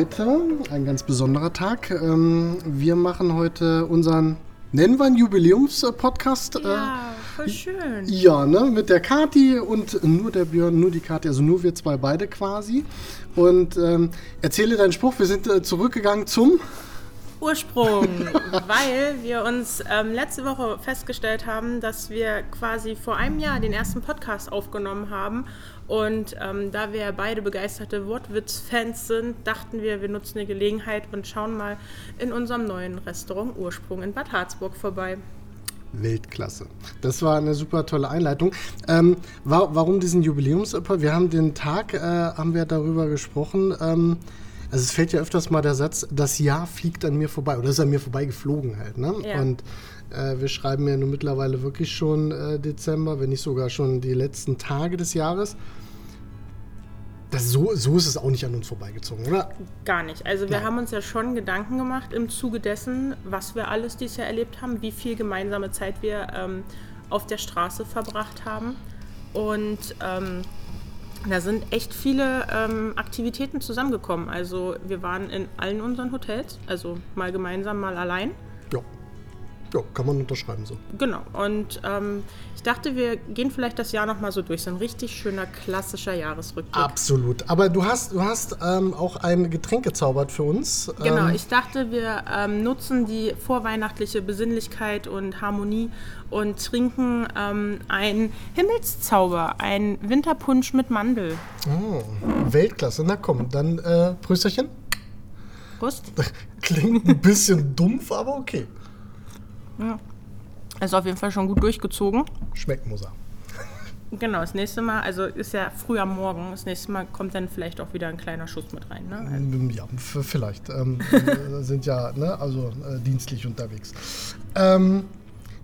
heute ein ganz besonderer Tag. Ähm, wir machen heute unseren, nennen wir einen Jubiläums-Podcast. Äh, ja, voll schön. Ja, ne, mit der Kati und nur der Björn, nur die Kati, also nur wir zwei beide quasi. Und ähm, erzähle deinen Spruch, wir sind äh, zurückgegangen zum... Ursprung, weil wir uns ähm, letzte Woche festgestellt haben, dass wir quasi vor einem Jahr den ersten Podcast aufgenommen haben. Und ähm, da wir beide begeisterte Wortwitz-Fans sind, dachten wir, wir nutzen die Gelegenheit und schauen mal in unserem neuen Restaurant Ursprung in Bad Harzburg vorbei. Weltklasse. Das war eine super tolle Einleitung. Ähm, war, warum diesen Jubiläums? Wir haben den Tag, äh, haben wir darüber gesprochen. Ähm, also es fällt ja öfters mal der Satz, das Jahr fliegt an mir vorbei oder ist an mir vorbei geflogen halt. Ne? Ja. Und wir schreiben ja nun mittlerweile wirklich schon äh, Dezember, wenn nicht sogar schon die letzten Tage des Jahres. Das, so, so ist es auch nicht an uns vorbeigezogen, oder? Gar nicht. Also wir Nein. haben uns ja schon Gedanken gemacht im Zuge dessen, was wir alles dieses Jahr erlebt haben, wie viel gemeinsame Zeit wir ähm, auf der Straße verbracht haben. Und ähm, da sind echt viele ähm, Aktivitäten zusammengekommen. Also wir waren in allen unseren Hotels, also mal gemeinsam, mal allein. Ja. Ja, kann man unterschreiben so. Genau. Und ähm, ich dachte, wir gehen vielleicht das Jahr nochmal so durch. So ein richtig schöner, klassischer Jahresrückblick. Absolut. Aber du hast, du hast ähm, auch ein Getränk gezaubert für uns. Genau. Ähm, ich dachte, wir ähm, nutzen die vorweihnachtliche Besinnlichkeit und Harmonie und trinken ähm, einen Himmelszauber, ein Winterpunsch mit Mandel. Oh, Weltklasse. Na komm, dann äh, Prösterchen. Prost. Klingt ein bisschen dumpf, aber okay. Ja. Ist auf jeden Fall schon gut durchgezogen. Schmeckt muss er. Genau, das nächste Mal, also ist ja früh am Morgen, das nächste Mal kommt dann vielleicht auch wieder ein kleiner Schuss mit rein. Ne? Also. Ja, vielleicht. Ähm, sind ja ne, also äh, dienstlich unterwegs. Ähm,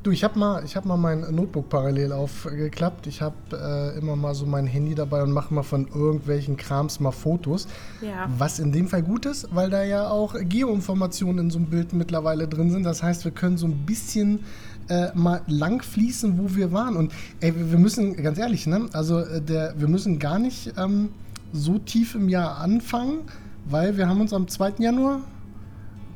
Du, ich habe mal, hab mal mein Notebook parallel aufgeklappt. Ich habe äh, immer mal so mein Handy dabei und mache mal von irgendwelchen Krams mal Fotos. Ja. Was in dem Fall gut ist, weil da ja auch Geoinformationen in so einem Bild mittlerweile drin sind. Das heißt, wir können so ein bisschen äh, mal lang fließen, wo wir waren. Und ey, wir müssen, ganz ehrlich, ne? Also äh, der, wir müssen gar nicht ähm, so tief im Jahr anfangen, weil wir haben uns am 2. Januar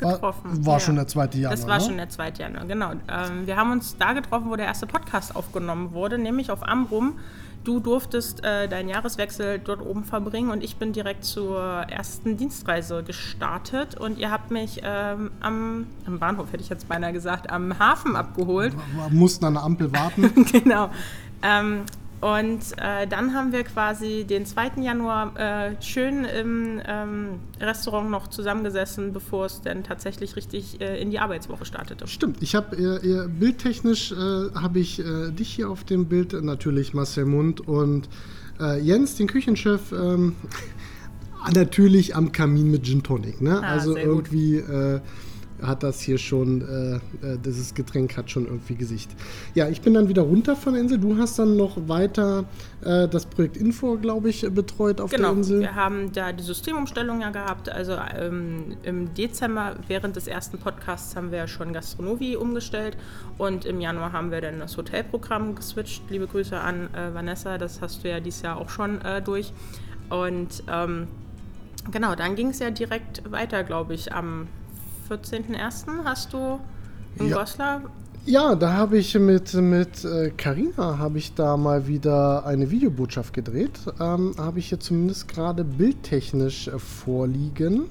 getroffen. War, war ja. schon der 2. Januar. Das war ne? schon der 2. Januar, genau. Ähm, wir haben uns da getroffen, wo der erste Podcast aufgenommen wurde, nämlich auf Amrum. Du durftest äh, deinen Jahreswechsel dort oben verbringen und ich bin direkt zur ersten Dienstreise gestartet und ihr habt mich ähm, am, am, Bahnhof, hätte ich jetzt beinahe gesagt, am Hafen abgeholt. Wir mussten an der Ampel warten. genau. Ähm, und äh, dann haben wir quasi den 2. Januar äh, schön im ähm, Restaurant noch zusammengesessen, bevor es dann tatsächlich richtig äh, in die Arbeitswoche startete. Stimmt, ich habe äh, bildtechnisch äh, habe ich äh, dich hier auf dem Bild, natürlich Marcel Mund und Jens, den Küchenchef, ähm, natürlich am Kamin mit Gin Tonic. Ne? Ah, also irgendwie hat das hier schon, äh, äh, dieses Getränk hat schon irgendwie Gesicht. Ja, ich bin dann wieder runter von der Insel. Du hast dann noch weiter äh, das Projekt Info, glaube ich, betreut auf genau. der Insel. Wir haben da die Systemumstellung ja gehabt. Also ähm, im Dezember, während des ersten Podcasts, haben wir schon Gastronomie umgestellt und im Januar haben wir dann das Hotelprogramm geswitcht. Liebe Grüße an äh, Vanessa, das hast du ja dieses Jahr auch schon äh, durch. Und ähm, genau, dann ging es ja direkt weiter, glaube ich, am 14.01. hast du in ja. Goslar ja, da habe ich mit mit Carina äh, habe ich da mal wieder eine Videobotschaft gedreht. Ähm, habe ich hier zumindest gerade bildtechnisch äh, vorliegen.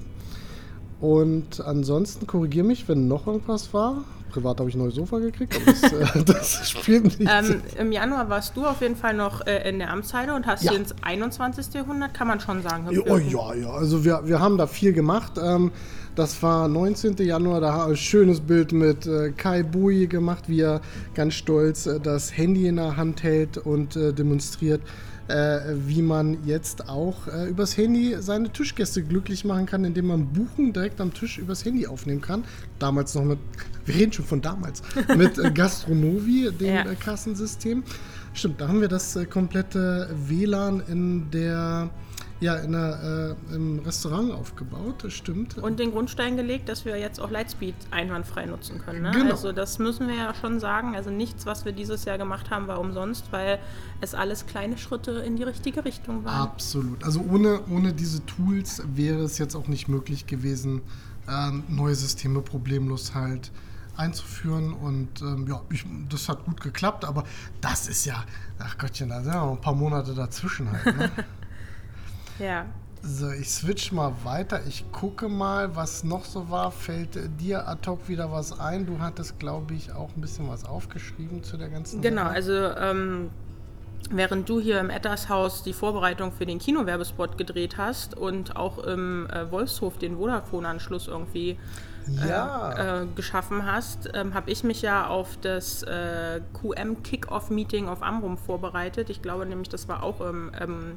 Und ansonsten korrigiere mich, wenn noch irgendwas war. Privat habe ich ein neues Sofa gekriegt, aber das, äh, das spielt nicht. Ähm, Im Januar warst du auf jeden Fall noch äh, in der Amtsheide und hast ja. ins 21. Jahrhundert, kann man schon sagen. Ja, oh, ja, ja, also wir, wir haben da viel gemacht. Ähm, das war 19. Januar, da habe ich ein schönes Bild mit äh, Kai Bui gemacht, wie er ganz stolz äh, das Handy in der Hand hält und äh, demonstriert, wie man jetzt auch übers Handy seine Tischgäste glücklich machen kann, indem man Buchen direkt am Tisch übers Handy aufnehmen kann. Damals noch mit, wir reden schon von damals, mit Gastronovi, dem ja. Kassensystem. Stimmt, da haben wir das komplette WLAN in der Ja, in der, äh, im Restaurant aufgebaut, das stimmt. Und den Grundstein gelegt, dass wir jetzt auch Lightspeed einwandfrei nutzen können. Ne? Genau. Also das müssen wir ja schon sagen. Also nichts, was wir dieses Jahr gemacht haben, war umsonst, weil es alles kleine Schritte in die richtige Richtung waren. Absolut. Also ohne, ohne diese Tools wäre es jetzt auch nicht möglich gewesen, äh, neue Systeme problemlos halt einzuführen. Und ähm, ja, ich, das hat gut geklappt, aber das ist ja, ach Gottchen, da sind ja noch ein paar Monate dazwischen halt. Ne? Ja. So, ich switch mal weiter. Ich gucke mal, was noch so war. Fällt äh, dir ad hoc wieder was ein? Du hattest, glaube ich, auch ein bisschen was aufgeschrieben zu der ganzen Genau, Sache. also ähm, während du hier im Ettershaus die Vorbereitung für den Kinowerbespot gedreht hast und auch im äh, Wolfshof den Vodafone-Anschluss irgendwie Ja. äh, geschaffen hast, ähm, habe ich mich ja auf das äh, QM-Kick-Off-Meeting auf Amrum vorbereitet. Ich glaube nämlich, das war auch im, ähm,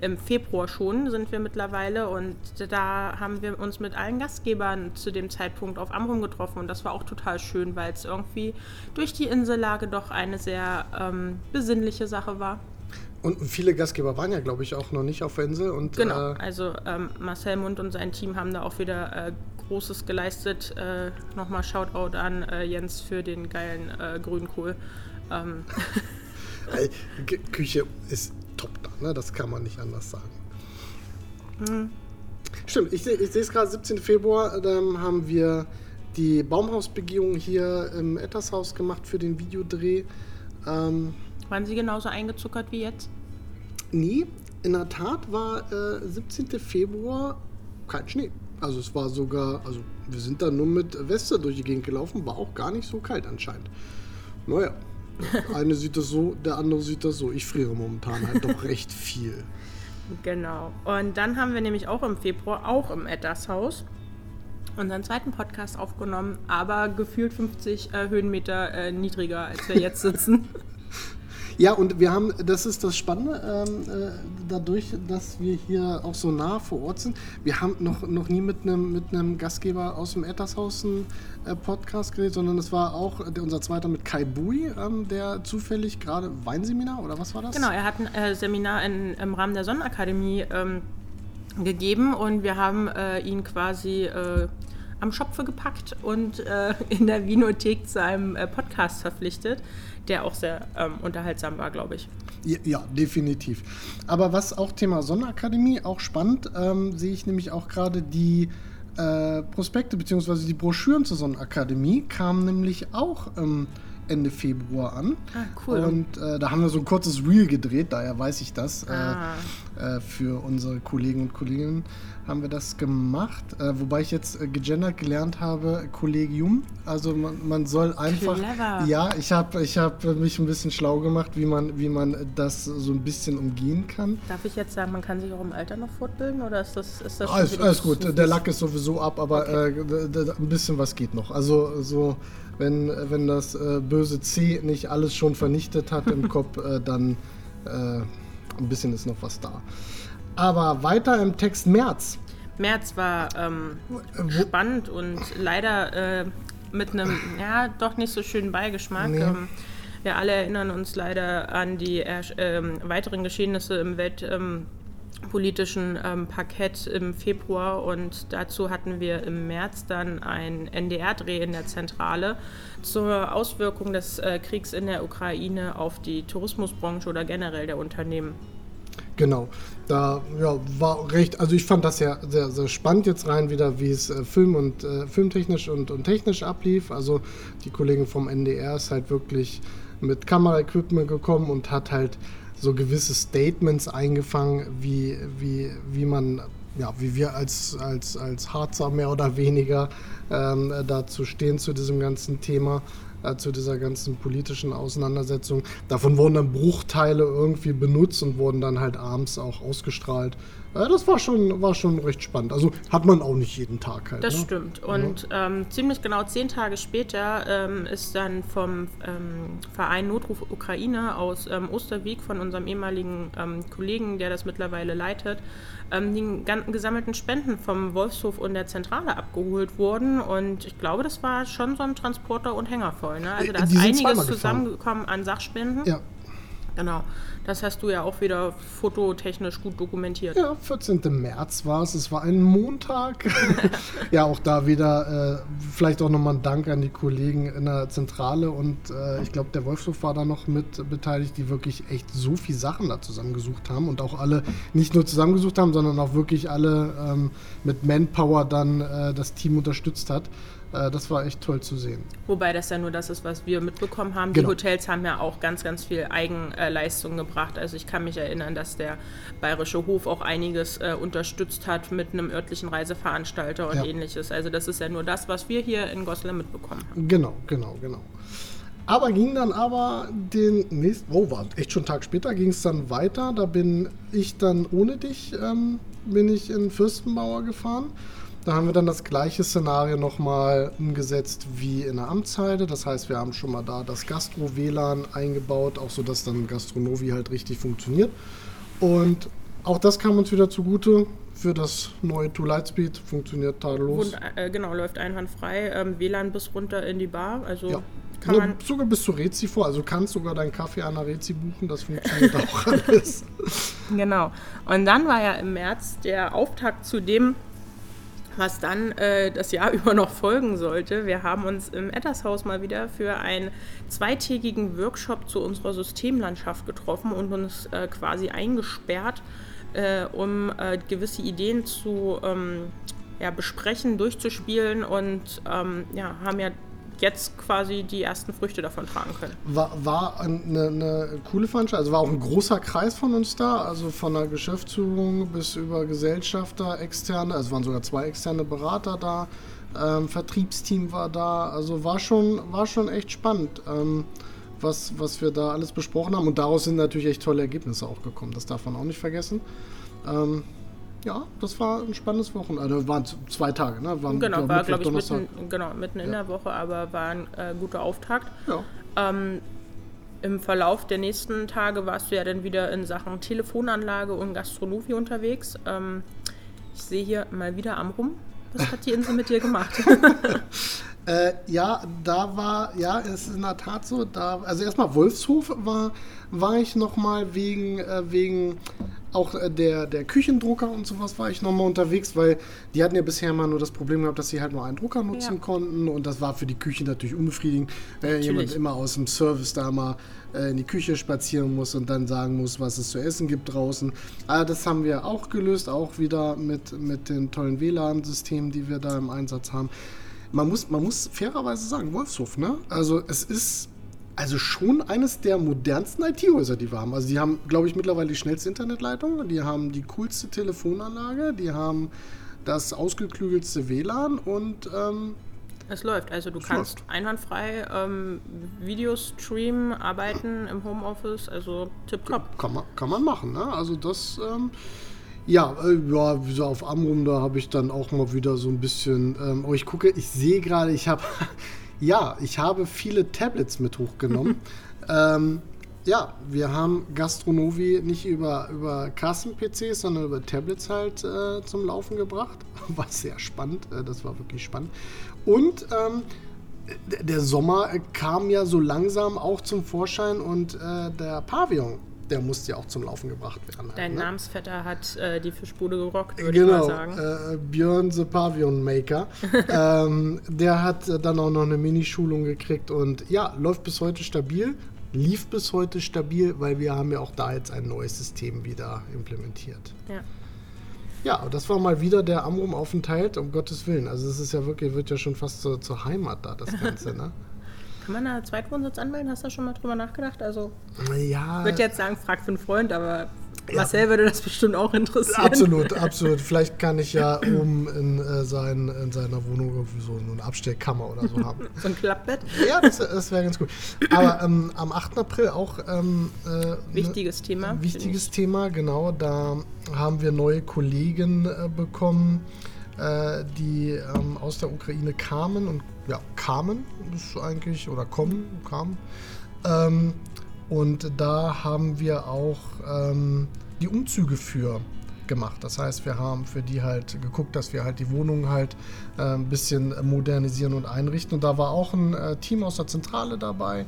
im Februar schon, sind wir mittlerweile. Und da haben wir uns mit allen Gastgebern zu dem Zeitpunkt auf Amrum getroffen. Und das war auch total schön, weil es irgendwie durch die Insellage doch eine sehr ähm, besinnliche Sache war. Und viele Gastgeber waren ja, glaube ich, auch noch nicht auf der Insel. Und, Genau, Äh, also ähm, Marcel Mund und sein Team haben da auch wieder äh, Großes geleistet. Äh, Nochmal Shoutout an äh, Jens für den geilen äh, Grünkohl. Ähm, Küche ist top da, ne? das kann man nicht anders sagen. Mhm. Stimmt, ich, ich sehe es gerade, 17. Februar ähm, haben wir die Baumhausbegehung hier im Ettershaus gemacht für den Videodreh. Ähm, waren Sie genauso eingezuckert wie jetzt? nee, in der Tat war äh, 17. Februar kein Schnee. Also es war sogar, also wir sind da nur mit Weste durch die Gegend gelaufen, war auch gar nicht so kalt anscheinend. Naja, der eine sieht das so, der andere sieht das so. Ich friere momentan halt doch recht viel. Genau. Und dann haben wir nämlich auch im Februar, auch im Eddershaus, unseren zweiten Podcast aufgenommen, aber gefühlt 50 äh, Höhenmeter äh, niedriger, als wir jetzt sitzen. Ja, und wir haben, das ist das Spannende, ähm, äh, dadurch, dass wir hier auch so nah vor Ort sind. Wir haben noch, noch nie mit einem mit Gastgeber aus dem Ettershaus einen äh, Podcast geredet, sondern es war auch der, unser zweiter mit Kai Bui, ähm, der zufällig gerade Weinseminar oder was war das? Genau, er hat ein äh, Seminar in, im Rahmen der Sonnenakademie ähm, gegeben und wir haben äh, ihn quasi äh, am Schopfe gepackt und äh, in der Vinothek zu einem äh, Podcast verpflichtet, der auch sehr ähm, unterhaltsam war, glaube ich. Ja, ja, definitiv. Aber was auch Thema Sonnenakademie, auch spannend, ähm, sehe ich nämlich auch gerade die äh, Prospekte bzw. die Broschüren zur Sonnenakademie kamen nämlich auch ähm, Ende Februar an. Ah, cool. Und äh, da haben wir so ein kurzes Reel gedreht, daher weiß ich das. Äh, Ah. äh, für unsere Kollegen und Kolleginnen haben wir das gemacht. Äh, wobei ich jetzt äh, gegendert gelernt habe, Kollegium. Also man, man soll einfach. Clever. Ja, ich habe ich hab mich ein bisschen schlau gemacht, wie man, wie man das so ein bisschen umgehen kann. Darf ich jetzt sagen, man kann sich auch im Alter noch fortbilden oder ist das, ist das schon Alles, die alles gut, Profis? der Lack ist sowieso ab, aber äh, d- d- ein bisschen was geht noch. Also so, wenn, wenn das äh, böse C nicht alles schon vernichtet hat im Kopf, äh, dann äh, ein bisschen ist noch was da. Aber weiter im Text März. März war ähm, Wo- spannend und leider äh, mit einem, ja, doch nicht so schönen Beigeschmack. Nee. Ähm, wir alle erinnern uns leider an die ersch- ähm, weiteren Geschehnisse im weltpolitischen ähm, politischen, ähm, Parkett im Februar und dazu hatten wir im März dann ein NDR-Dreh in der Zentrale zur Auswirkung des äh, Kriegs in der Ukraine auf die Tourismusbranche oder generell der Unternehmen. Genau, da ja, war recht, also ich fand das ja sehr, sehr spannend jetzt rein wieder, wie es äh, Film und äh, filmtechnisch und, und technisch ablief. Also die Kollegin vom NDR ist halt wirklich mit Kameraequipment gekommen und hat halt so gewisse Statements eingefangen, wie, wie, wie man, ja, wie wir als, als, als Harzer mehr oder weniger ähm, dazu stehen zu diesem ganzen Thema äh, zu dieser ganzen politischen Auseinandersetzung. Davon wurden dann Bruchteile irgendwie benutzt und wurden dann halt abends auch ausgestrahlt. Äh, das war schon, war schon recht spannend. Also hat man auch nicht jeden Tag halt. Das ne? stimmt. Und ähm, ziemlich genau zehn Tage später ähm, ist dann vom ähm, Verein Notruf Ukraine aus ähm, Osterwieck von unserem ehemaligen ähm, Kollegen, der das mittlerweile leitet, ähm, die gan- gesammelten Spenden vom Wolfshof und der Zentrale abgeholt worden. Und ich glaube, das war schon so ein Transporter und Hänger voll. Ne? Also da Äh, ist einiges zusammengekommen an Sachspenden. Ja, Genau. Das hast du ja auch wieder fototechnisch gut dokumentiert. Ja, 14. März war es. Es war ein Montag. ja, auch da wieder äh, vielleicht auch nochmal ein Dank an die Kollegen in der Zentrale und äh, ich glaube, der Wolfshof war da noch mit beteiligt, die wirklich echt so viele Sachen da zusammengesucht haben und auch alle nicht nur zusammengesucht haben, sondern auch wirklich alle ähm, mit Manpower dann äh, das Team unterstützt hat. Äh, das war echt toll zu sehen. Wobei das ja nur das ist, was wir mitbekommen haben. Genau. Die Hotels haben ja auch ganz, ganz viel Eigenleistung gebracht. Also ich kann mich erinnern, dass der Bayerische Hof auch einiges äh, unterstützt hat mit einem örtlichen Reiseveranstalter und Ja. ähnliches. Also das ist ja nur das, was wir hier in Goslar mitbekommen haben. Genau, genau, genau. Aber ging dann aber den nächsten, oh, war echt schon einen Tag später, ging es dann weiter. Da bin ich dann ohne dich, ähm, bin ich in Fürstenbauer gefahren. Da haben wir dann das gleiche Szenario nochmal umgesetzt wie in der Amtsheide. Das heißt, wir haben schon mal da das Gastro-WLAN eingebaut, auch so, dass dann Gastronovi halt richtig funktioniert. Und auch das kam uns wieder zugute für das neue Tool Lightspeed. Funktioniert tadellos. Und, äh, genau, läuft einwandfrei. Ähm, WLAN bis runter in die Bar. Also Ja. kann Ja, man. sogar bis zur Rezi vor. Also du kannst sogar deinen Kaffee an der Rezi buchen. Das funktioniert auch alles. Genau. Und dann war ja im März der Auftakt zu dem, was dann äh, das Jahr über noch folgen sollte. Wir haben uns im Ettershaus mal wieder für einen zweitägigen Workshop zu unserer Systemlandschaft getroffen und uns äh, quasi eingesperrt, äh, um äh, gewisse Ideen zu ähm, ja, besprechen, durchzuspielen und ähm, ja, haben ja jetzt quasi die ersten Früchte davon tragen können. War, war eine, eine coole Veranstaltung. Also war auch ein großer Kreis von uns da. Also von der Geschäftsführung bis über Gesellschafter, externe. Also waren sogar zwei externe Berater da. Ähm, Vertriebsteam war da. Also war schon, war schon echt spannend. Ähm, was, was wir da alles besprochen haben. Und daraus sind natürlich echt tolle Ergebnisse auch gekommen. Das darf man auch nicht vergessen. Ähm, ja, das war ein spannendes Wochenende. Also waren zwei Tage, ne? Waren, Genau, glaub, war glaube ich Donnerstag. mitten, genau, mitten in Ja. der Woche, aber war ein äh, guter Auftakt. Ja. Ähm, Im Verlauf der nächsten Tage warst du ja dann wieder in Sachen Telefonanlage und Gastronomie unterwegs. Ähm, ich sehe hier mal wieder am Rum. Was hat die Insel mit dir gemacht? Äh, ja, da war, ja, es ist in der Tat so, da, also erstmal Wolfshof war, war ich nochmal wegen, äh, wegen auch äh, der, der Küchendrucker und sowas war ich nochmal unterwegs, weil die hatten ja bisher immer nur das Problem gehabt, dass sie halt nur einen Drucker nutzen Ja. konnten und das war für die Küche natürlich unbefriedigend, wenn jemand Natürlich. immer aus dem Service da mal äh, in die Küche spazieren muss und dann sagen muss, was es zu essen gibt draußen. Aber das haben wir auch gelöst, auch wieder mit, mit den tollen WLAN-Systemen, die wir da im Einsatz haben man muss, man muss fairerweise sagen, Wolfshof, ne? Also es ist also schon eines der modernsten IT-Häuser, die wir haben. Also die haben, glaube ich, mittlerweile die schnellste Internetleitung, die haben die coolste Telefonanlage, die haben das ausgeklügelste WLAN und ähm, es läuft. Also du kannst läuft. einwandfrei ähm, Videos streamen, arbeiten im Homeoffice. Also tipptopp. kann, man, kann man machen, ne? Also das, ähm, ja, äh, ja, so auf Amrum, da habe ich dann auch mal wieder so ein bisschen, ähm, oh, ich gucke, ich sehe gerade, ich habe, ja, ich habe viele Tablets mit hochgenommen. ähm, ja, wir haben Gastronovi nicht über, über Kassen-PCs, sondern über Tablets halt äh, zum Laufen gebracht. War sehr spannend, äh, das war wirklich spannend. Und ähm, der Sommer kam ja so langsam auch zum Vorschein und äh, der Pavillon, der musste ja auch zum Laufen gebracht werden. halt, Dein ne? Namensvetter hat äh, die Fischbude gerockt, würde ich mal Genau, sagen. äh, Björn the Pavillon Maker. ähm, der hat äh, dann auch noch eine Minischulung gekriegt und ja, läuft bis heute stabil. Lief bis heute stabil, weil wir haben ja auch da jetzt ein neues System wieder implementiert. Ja. Ja, das war mal wieder der Amrum-Aufenthalt, um Gottes Willen. Also es ist ja wirklich, wird ja schon fast zur, zur Heimat da, das Ganze, ne? Kann man da Zweitwohnsitz anmelden? Hast du da schon mal drüber nachgedacht? Also, Ja, ich würde jetzt sagen, frag für einen Freund, aber Marcel würde das bestimmt auch interessieren. Absolut, absolut. Vielleicht kann ich ja oben in, äh, sein, in seiner Wohnung irgendwie so eine Abstellkammer oder so haben. So ein Klappbett. Ja, das, das wäre ganz gut. Aber ähm, am 8. April auch ähm, äh, Wichtiges Thema. wichtiges Thema, genau. Da haben wir neue Kollegen äh, bekommen, äh, die ähm, aus der Ukraine kamen und ja, kamen, ist eigentlich, oder kommen, kamen. Ähm, und da haben wir auch ähm, die Umzüge für gemacht. Das heißt, wir haben für die halt geguckt, dass wir halt die Wohnungen halt äh, ein bisschen modernisieren und einrichten. Und da war auch ein äh, Team aus der Zentrale dabei,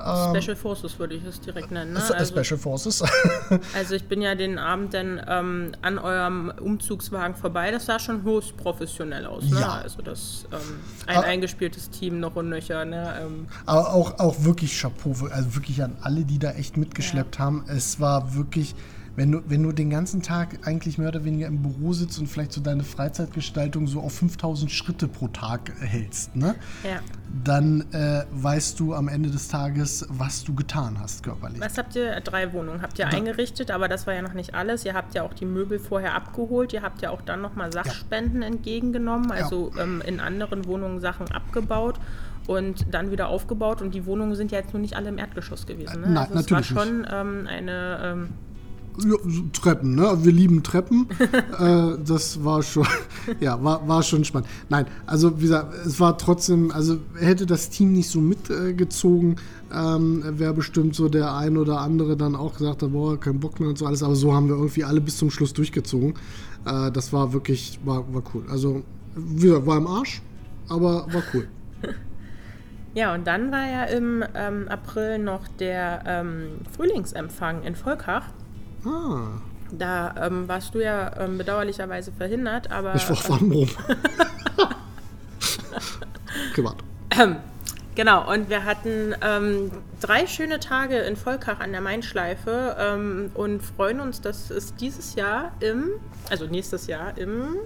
Special Forces würde ich es direkt nennen. Ne? Also, Special Forces. also ich bin ja den Abend dann ähm, an eurem Umzugswagen vorbei. Das sah schon höchst professionell aus. Ne? Ja. Also das ähm, ein Ah. eingespieltes Team noch und nöcher. Ne? Ähm, Aber auch, auch wirklich Chapeau, also wirklich an alle, die da echt mitgeschleppt haben. Es war wirklich, wenn du, wenn du den ganzen Tag eigentlich mehr oder weniger im Büro sitzt und vielleicht so deine Freizeitgestaltung so auf 5000 Schritte pro Tag hältst, ne? ja. dann äh, weißt du am Ende des Tages, was du getan hast körperlich. Was habt ihr? Drei Wohnungen habt ihr eingerichtet, aber das war ja noch nicht alles. Ihr habt ja auch die Möbel vorher abgeholt. Ihr habt ja auch dann nochmal Sachspenden entgegengenommen, also ähm, in anderen Wohnungen Sachen abgebaut und dann wieder aufgebaut. Und die Wohnungen sind ja jetzt nur nicht alle im Erdgeschoss gewesen. Ne? Nein, also natürlich es war schon ähm, eine. Ähm, Ja, Treppen, ne? Wir lieben Treppen. äh, das war schon, ja, war, war schon spannend. Nein, also wie gesagt, es war trotzdem, also hätte das Team nicht so mitgezogen, ähm, wäre bestimmt so der ein oder andere dann auch gesagt, hat, boah, kein Bock mehr und so alles. Aber so haben wir irgendwie alle bis zum Schluss durchgezogen. Äh, das war wirklich, war, war cool. Also, wie gesagt, war im Arsch, aber war cool. ja, und dann war ja im ähm, April noch der ähm, Frühlingsempfang in Volkach. Ah, Da ähm, warst du ja ähm, bedauerlicherweise verhindert, aber. ich war warm rum. Privat. Genau, und wir hatten ähm, drei schöne Tage in Volkach an der Mainschleife ähm, und freuen uns, dass es dieses Jahr im, also nächstes Jahr im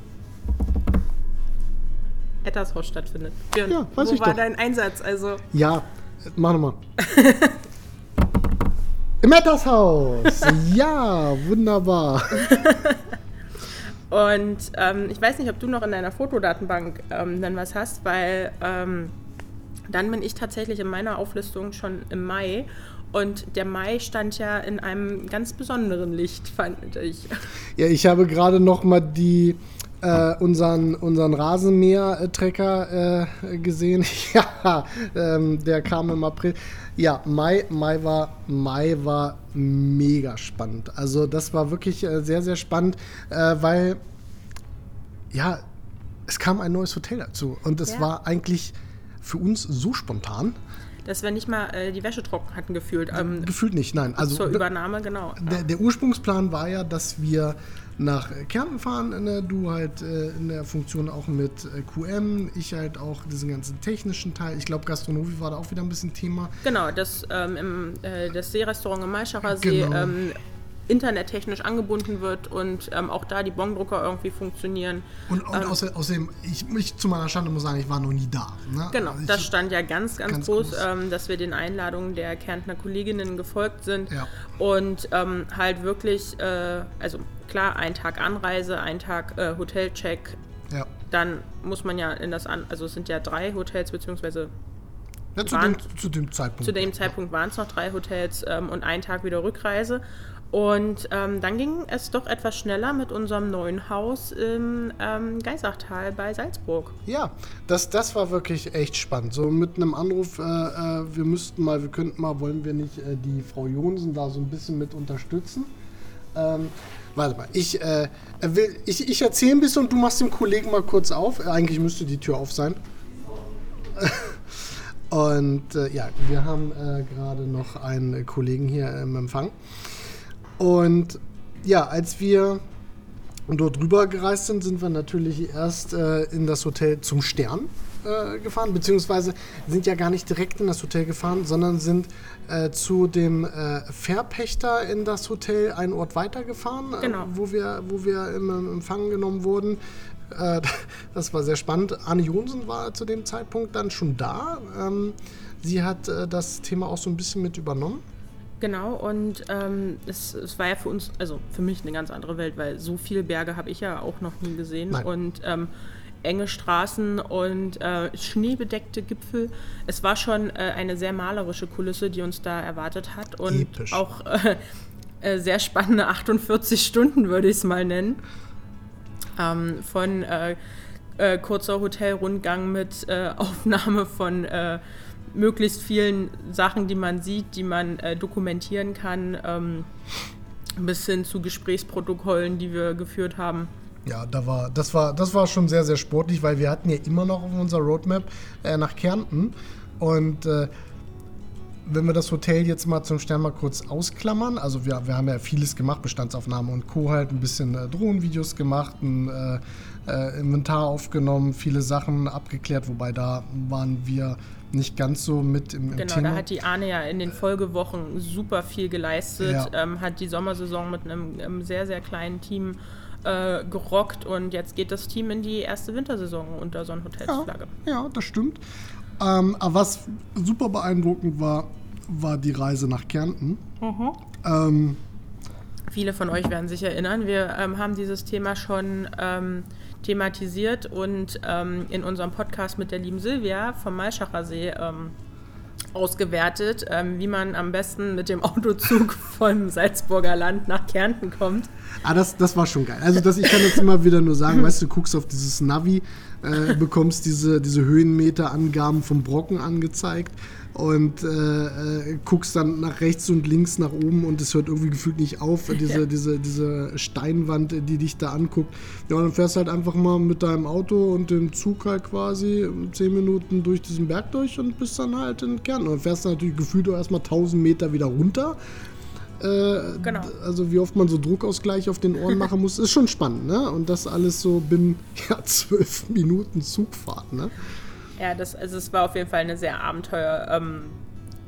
Ettershaus stattfindet. Björn, Ja, weiß wo ich war doch. dein Einsatz? Also, Ja, mach nochmal. Im Ettershaus. Ja, wunderbar. und ähm, ich weiß nicht, ob du noch in deiner Fotodatenbank ähm, dann was hast, weil ähm, dann bin ich tatsächlich in meiner Auflistung schon im Mai. Und der Mai stand ja in einem ganz besonderen Licht, fand ich. Ja, ich habe gerade nochmal die äh, unseren, unseren Rasenmäher-Trecker äh, gesehen. ja, ähm, der kam im April. Ja, Mai, Mai war, Mai war mega spannend. Also das war wirklich äh, sehr, sehr spannend, äh, weil ja, es kam ein neues Hotel dazu und es Ja. war eigentlich für uns so spontan. Dass wir nicht mal äh, die Wäsche trocken hatten gefühlt. Ähm, Gefühlt nicht, nein. Also zur Übernahme, genau. Der, der Ursprungsplan war ja, dass wir nach Kärnten fahren, ne? du halt äh, in der Funktion auch mit äh, QM, ich halt auch diesen ganzen technischen Teil. Ich glaube, Gastronomie war da auch wieder ein bisschen Thema. Genau, dass ähm, im, äh, das Seerestaurant im Maischacher See Genau. ähm, internettechnisch angebunden wird und ähm, auch da die Bongdrucker irgendwie funktionieren. Und, und Ähm. außer, außerdem, ich, ich zu meiner Schande muss sagen, ich war noch nie da. Ne? Genau, Also das stand ja ganz, ganz, Ganz groß, groß. Ähm, dass wir den Einladungen der Kärntner Kolleginnen gefolgt sind Ja. und ähm, halt wirklich, äh, also klar, ein Tag Anreise, ein Tag äh, Hotelcheck, Ja. dann muss man ja in das an, also es sind ja drei Hotels beziehungsweise Ja, zu, waren- dem, zu dem Zeitpunkt. Zu dem Zeitpunkt waren es noch drei Hotels ähm, und ein Tag wieder Rückreise. Und ähm, dann ging es doch etwas schneller mit unserem neuen Haus im ähm, Geisachtal bei Salzburg. Ja, das, das war wirklich echt spannend. So mit einem Anruf, äh, äh, wir müssten mal, wir könnten mal, wollen wir nicht äh, die Frau Jonsen da so ein bisschen mit unterstützen? Ähm, warte mal, ich, äh, will, ich, ich erzähle ein bisschen und du machst dem Kollegen mal kurz auf. Äh, Eigentlich müsste die Tür auf sein. Und äh, ja, wir haben äh, gerade noch einen Kollegen hier im Empfang. Und ja, als wir dort rüber gereist sind, sind wir natürlich erst äh, in das Hotel zum Stern äh, gefahren, beziehungsweise sind ja gar nicht direkt in das Hotel gefahren, sondern sind äh, zu dem äh, Verpächter in das Hotel einen Ort weitergefahren, Genau. äh, wo, wir, wo wir im, im Empfang genommen wurden. Äh, das war sehr spannend. Anne Jonsen war zu dem Zeitpunkt dann schon da. Ähm, sie hat das Thema auch so ein bisschen mit übernommen. Genau, und ähm, es, es war ja für uns, also für mich eine ganz andere Welt, weil so viele Berge habe ich ja auch noch nie gesehen. Nein. Und ähm, enge Straßen und äh, schneebedeckte Gipfel. Es war schon äh, eine sehr malerische Kulisse, die uns da erwartet hat. Und Episch. auch äh, äh, sehr spannende 48 Stunden, würde ich es mal nennen. Ähm, von äh, äh, kurzer Hotelrundgang mit Aufnahme von möglichst vielen Sachen, die man sieht, die man dokumentieren kann, ähm, bis hin zu Gesprächsprotokollen, die wir geführt haben. Ja, da war, das, war, das war schon sehr, sehr sportlich, weil wir hatten ja immer noch auf unserer Roadmap äh, nach Kärnten. Und äh, wenn wir das Hotel jetzt mal zum Stern mal kurz ausklammern, also wir, wir haben ja vieles gemacht, Bestandsaufnahme und Co. halt, ein bisschen äh, Drohnenvideos gemacht, ein äh, äh, Inventar aufgenommen, viele Sachen abgeklärt, wobei da waren wir nicht ganz so mit im, im genau, Thema. da hat die Arne ja in den Folgewochen super viel geleistet, Ja. ähm, hat die Sommersaison mit einem, einem sehr, sehr kleinen Team äh, gerockt und jetzt geht das Team in die erste Wintersaison unter Sonnenhotels ja, Flagge. ja, das stimmt. Ähm, aber was super beeindruckend war, war die Reise nach Kärnten. Ähm, Viele von euch werden sich erinnern, wir ähm, haben dieses Thema schon ähm, thematisiert und ähm, in unserem Podcast mit der lieben Silvia vom Malschacher See ähm, ausgewertet, ähm, wie man am besten mit dem Autozug vom Salzburger Land nach Kärnten kommt. Ah, das, das war schon geil. Also das, ich kann jetzt immer wieder nur sagen, weißt du, guckst auf dieses Navi, äh, bekommst diese, diese Höhenmeterangaben vom Brocken angezeigt und äh, äh, guckst dann nach rechts und links nach oben und es hört irgendwie gefühlt nicht auf, diese, Ja. diese, diese Steinwand, die dich da anguckt. Ja, und dann fährst du halt einfach mal mit deinem Auto und dem Zug halt quasi zehn Minuten durch diesen Berg durch und bist dann halt in Kärnten. Und dann fährst du natürlich gefühlt auch erstmal 1000 Meter wieder runter. Äh, Genau. also wie oft man so Druckausgleich auf den Ohren machen muss, ist schon spannend, ne? Und das alles so binnen ja, zwölf Minuten Zugfahrt, ne? Ja, das, also es war auf jeden Fall eine sehr Abenteuer, ähm,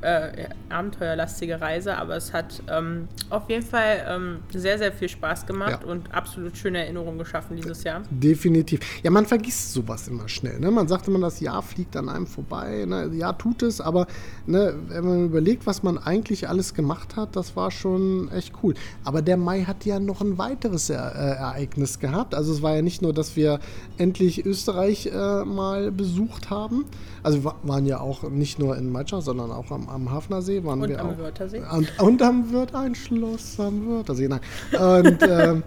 äh, abenteuerlastige Reise, aber es hat ähm, auf jeden Fall ähm, sehr, sehr viel Spaß gemacht Ja. und absolut schöne Erinnerungen geschaffen dieses Jahr. Definitiv. Ja, man vergisst sowas immer schnell. Ne? Man sagt immer, das Jahr fliegt an einem vorbei. Ne? Ja, tut es, aber ne, wenn man überlegt, was man eigentlich alles gemacht hat, das war schon echt cool. Aber der Mai hat ja noch ein weiteres er äh, Ereignis gehabt. Also es war ja nicht nur, dass wir endlich Österreich äh, mal besucht haben. Also wir wa- waren ja auch nicht nur in Malcha, sondern auch am, am Hafnersee. Waren Und wir am auch. Wörthersee. Und, und am Wirt ein Schloss am Wörthersee. Nein. Und ähm,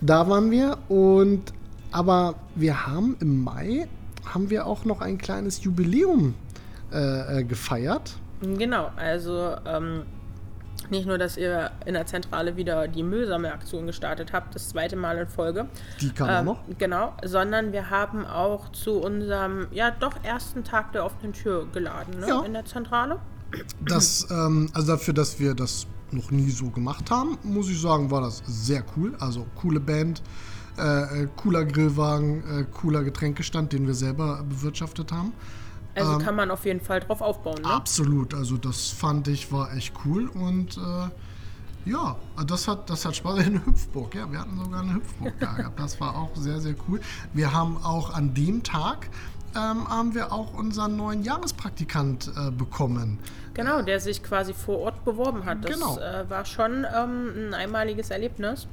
da waren wir. Und aber wir haben im Mai haben wir auch noch ein kleines Jubiläum äh, äh, gefeiert. Genau, also ähm, nicht nur, dass ihr in der Zentrale wieder die Müllsammelaktion gestartet habt, das zweite Mal in Folge. Die kam Ähm, noch. Genau, sondern wir haben auch zu unserem, ja doch, ersten Tag der offenen Tür geladen, ne? Ja. In der Zentrale. Das, ähm, also dafür, dass wir das noch nie so gemacht haben, muss ich sagen, war das sehr cool. Also coole Band, äh, äh, cooler Grillwagen, äh, cooler Getränkestand, den wir selber bewirtschaftet haben. Also Ähm, kann man auf jeden Fall drauf aufbauen, ne? Absolut, also das fand ich war echt cool und äh, ja, das hat, das hat Spaß. Eine Hüpfburg, ja, wir hatten sogar eine Hüpfburg da gehabt. Das war auch sehr, sehr cool. Wir haben auch an dem Tag ähm, haben wir auch unseren neuen Jahrespraktikant äh, bekommen. Genau, der sich quasi vor Ort beworben hat. Das Genau. äh, war schon ähm, ein einmaliges Erlebnis.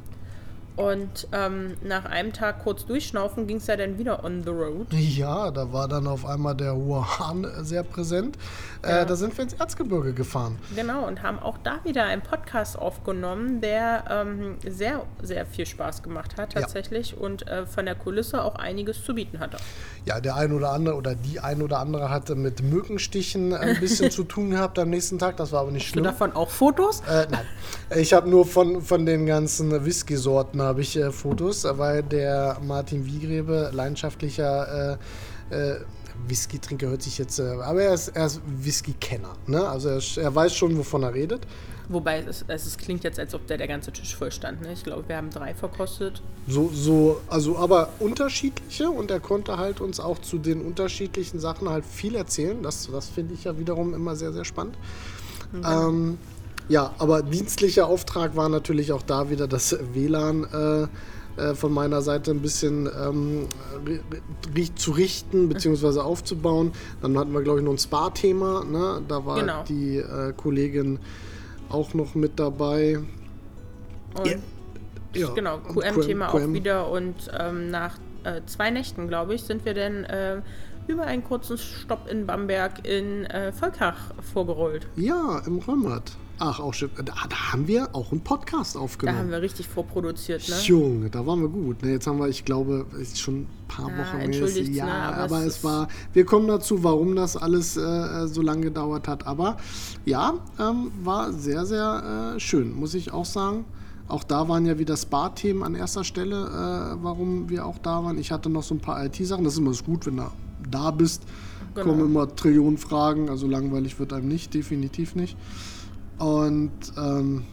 Und ähm, nach einem Tag kurz durchschnaufen ging es ja dann wieder on the road. Ja, da war dann auf einmal der äh, sehr präsent. Ja. Äh, da sind wir ins Erzgebirge gefahren. Genau, und haben auch da wieder einen Podcast aufgenommen, der ähm, sehr, sehr viel Spaß gemacht hat Ja. tatsächlich und äh, von der Kulisse auch einiges zu bieten hatte. Ja, der ein oder andere oder die ein oder andere hatte mit Mückenstichen ein bisschen zu tun gehabt am nächsten Tag. Das war aber nicht Hast du schlimm. davon auch Fotos? Äh, nein. Ich habe nur von, von den ganzen Whisky-Sorten habe ich äh, Fotos, weil der Martin Wiegrebe, leidenschaftlicher äh, äh, Whisky-Trinker, hört sich jetzt, äh, aber er ist, er ist Whisky-Kenner. Ne? Also er, er weiß schon, wovon er redet. Wobei es, es, es klingt jetzt, als ob der der ganze Tisch voll stand. Ne? Ich glaube, wir haben drei verkostet. So, so, also aber unterschiedliche und er konnte halt uns auch zu den unterschiedlichen Sachen halt viel erzählen. Das, das finde ich ja wiederum immer sehr, sehr spannend. Ähm, ja, aber dienstlicher Auftrag war natürlich auch da wieder das WLAN äh, äh, von meiner Seite ein bisschen ähm, zu richten bzw. aufzubauen. Dann hatten wir, glaube ich, noch ein Spa-Thema. Ne? Da war Genau. die äh, Kollegin auch noch mit dabei. Und Ja. Ja, genau, QM-Thema auch QM. wieder. Und ähm, nach äh, zwei Nächten, glaube ich, sind wir dann äh, über einen kurzen Stopp in Bamberg in äh, Volkach vorgerollt. Ja, im Römert. Ach, auch schön. Da, da haben wir auch einen Podcast Da aufgenommen. haben wir richtig vorproduziert, ne? Junge, da waren wir gut. Ne, jetzt haben wir, ich glaube, schon ein paar Ja, Wochen entschuldigt, Ja, ne, aber aber, es war. Wir kommen dazu, warum das alles äh, so lange gedauert hat. Aber ja, ähm, war sehr, sehr äh, schön, muss ich auch sagen. Auch da waren ja wieder Spa-Themen an erster Stelle, äh, warum wir auch da waren. Ich hatte noch so ein paar IT-Sachen. Das ist immer so gut, wenn du da bist. genau. kommen immer Trillionen Fragen, also langweilig wird einem nicht, definitiv nicht. Und ähm,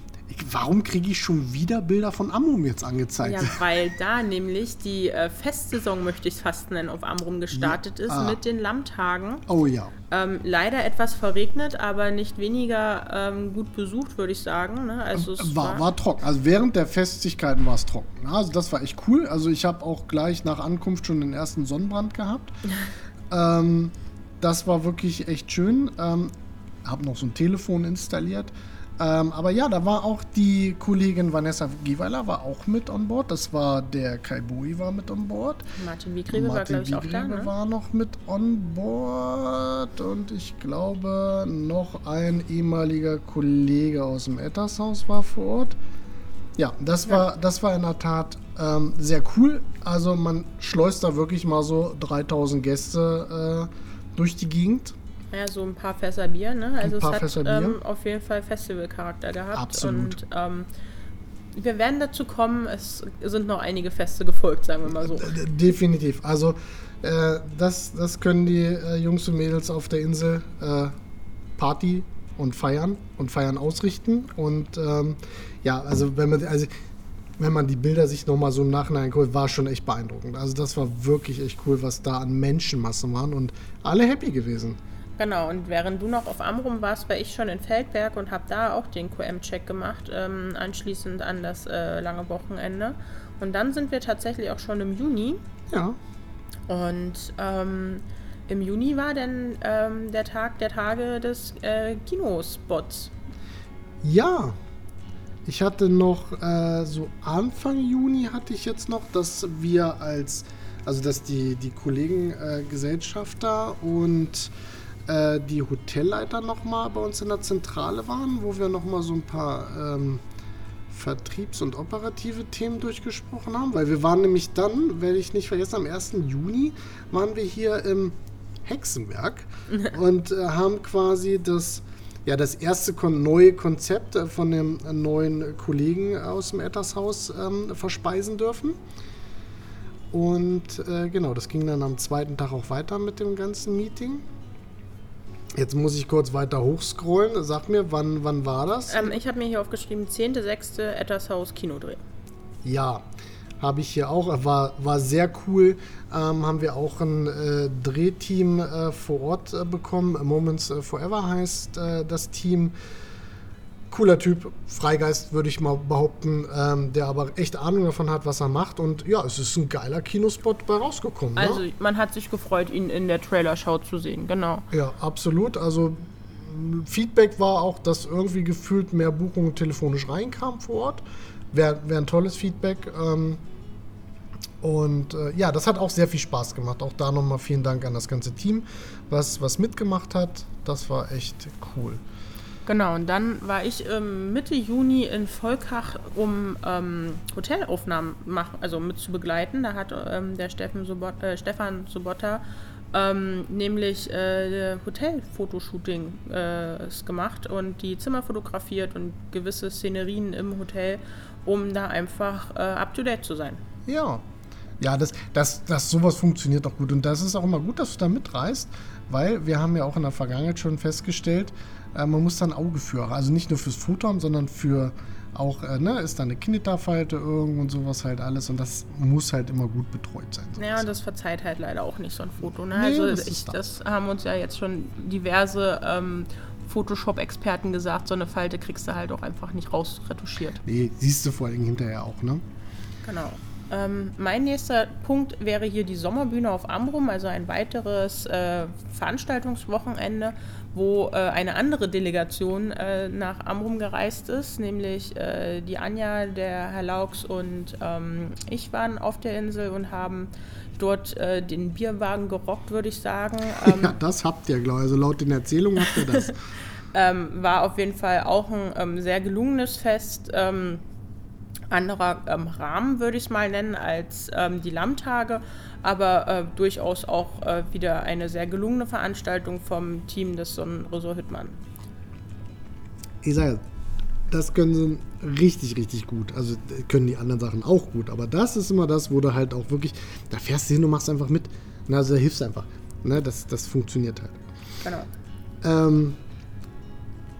warum kriege ich schon wieder Bilder von Amrum jetzt angezeigt? Ja, weil da nämlich die äh, Festsaison, möchte ich es fast nennen, auf Amrum gestartet ja. ist ah. mit den Lammtagen. Oh ja. Ähm, leider etwas verregnet, aber nicht weniger ähm, gut besucht, würde ich sagen. Ne? Also es war, war, war, trocken. Also während der Festigkeiten war es trocken. Also das war echt cool. Also ich habe auch gleich nach Ankunft schon den ersten Sonnenbrand gehabt. ähm, das war wirklich echt schön. Habe noch so ein Telefon installiert. Ähm, aber ja, da war auch die Kollegin Vanessa Gieweiler war auch mit on board. Das war der Kai Bui war mit on board. Martin Wiegrebe war, glaube ich, auch da. Ne? war noch mit on board. Und ich glaube, noch ein ehemaliger Kollege aus dem Ettershaus war vor Ort. Ja, das ja. war, das war in der Tat ähm, sehr cool. Also man schleust da wirklich mal so 3000 Gäste äh, durch die Gegend. Ja, so ein paar Fässer Bier, ne? Also es hat ähm, auf jeden Fall Festivalcharakter gehabt. Absolut. Und ähm, wir werden dazu kommen, es sind noch einige Feste gefolgt, sagen wir mal so. Definitiv. Also äh, das, das können die äh, Jungs und Mädels auf der Insel äh, Party und feiern und feiern ausrichten. Und ähm, ja, also wenn man, also wenn man die Bilder sich nochmal so im Nachhinein guckt, war schon echt beeindruckend. Also das war wirklich echt cool, was da an Menschenmassen waren und alle happy gewesen. Genau, und während du noch auf Amrum warst, war ich schon in Feldberg und habe da auch den QM-Check gemacht, ähm, anschließend an das äh, lange Wochenende. Und dann sind wir tatsächlich auch schon im Juni. Ja. Und ähm, im Juni war dann ähm, der Tag der Tage des äh, Kinospots. Ja. Ich hatte noch, äh, so Anfang Juni hatte ich jetzt noch, dass wir als, also dass die, die Kollegen äh, Gesellschafter und äh, die Hotelleiter nochmal bei uns in der Zentrale waren, wo wir nochmal so ein paar ähm, Vertriebs- und operative Themen durchgesprochen haben. Weil wir waren nämlich dann, werde ich nicht vergessen, am 1. Juni waren wir hier im Hexenberg und äh, haben quasi das, ja, das erste kon neue Konzept äh, von dem neuen Kollegen aus dem Ettershaus ähm, verspeisen dürfen. Und äh, genau, das ging dann am zweiten Tag auch weiter mit dem ganzen Meeting. Jetzt muss ich kurz weiter hochscrollen. Sag mir, wann, wann war das? Ähm, ich habe mir hier aufgeschrieben, 10.6. Ettershaus Kinodreh. Ja, habe ich hier auch. War, war sehr cool. Ähm, haben wir auch ein äh, Drehteam äh, vor Ort äh, bekommen. Moments Forever heißt äh, das Team cooler Typ, Freigeist würde ich mal behaupten, ähm, der aber echt Ahnung davon hat, was er macht. Und ja, es ist ein geiler Kinospot bei rausgekommen. Ne? Also ne? man hat sich gefreut, ihn in der Trailer-Show zu sehen, genau. Ja, absolut. Also Feedback war auch, dass irgendwie gefühlt mehr Buchungen telefonisch reinkamen vor Ort. Wäre wär ein tolles Feedback. Ähm, und äh, ja, das hat auch sehr viel Spaß gemacht. Auch da nochmal vielen Dank an das ganze Team, was, was mitgemacht hat. Das war echt cool. Genau, und dann war ich ähm, Mitte Juni in Volkach, um ähm, Hotelaufnahmen machen, also mit zu begleiten. Da hat ähm, der Sobot, äh, Stefan Sobotta ähm, nämlich äh, Hotelfotoshooting äh, gemacht und die Zimmer fotografiert und gewisse Szenerien im Hotel, um da einfach äh, up to date zu sein. Ja. Ja, das, das, das sowas funktioniert auch gut. Und das ist auch immer gut, dass du da mitreist, weil wir haben ja auch in der Vergangenheit schon festgestellt, man muss da ein Auge für, also nicht nur fürs Foto haben, sondern für auch, äh, ne, ist da eine Kinderfalte irgendwo und sowas halt alles und das muss halt immer gut betreut sein. Ja, und das verzeiht halt leider auch nicht so ein Foto. Ne? Nee, also das, ich, das haben uns ja jetzt schon diverse ähm, Photoshop-Experten gesagt, so eine Falte kriegst du halt auch einfach nicht rausretuschiert. Nee, siehst du vor allem hinterher auch, ne? Genau. Ähm, mein nächster Punkt wäre hier die Sommerbühne auf Amrum, also ein weiteres äh, Veranstaltungswochenende, wo äh, eine andere Delegation äh, nach Amrum gereist ist, nämlich äh, die Anja, der Herr Laux und ähm, ich waren auf der Insel und haben dort äh, den Bierwagen gerockt, würde ich sagen. Ähm, ja, das habt ihr, glaube ich. Also laut den Erzählungen habt ihr das. ähm, war auf jeden Fall auch ein ähm, sehr gelungenes Fest. Anderer ähm, Rahmen, würde ich es mal nennen, als ähm, die Lammtage, aber äh, durchaus auch äh, wieder eine sehr gelungene Veranstaltung vom Team des Sonnenresort Hüttmann. Ich sage, das können sie richtig, richtig gut. Also können die anderen Sachen auch gut, aber das ist immer das, wo du halt auch wirklich, da fährst du hin und machst einfach mit. Also da hilfst du einfach. Ne, das, das funktioniert halt. Genau. Ähm,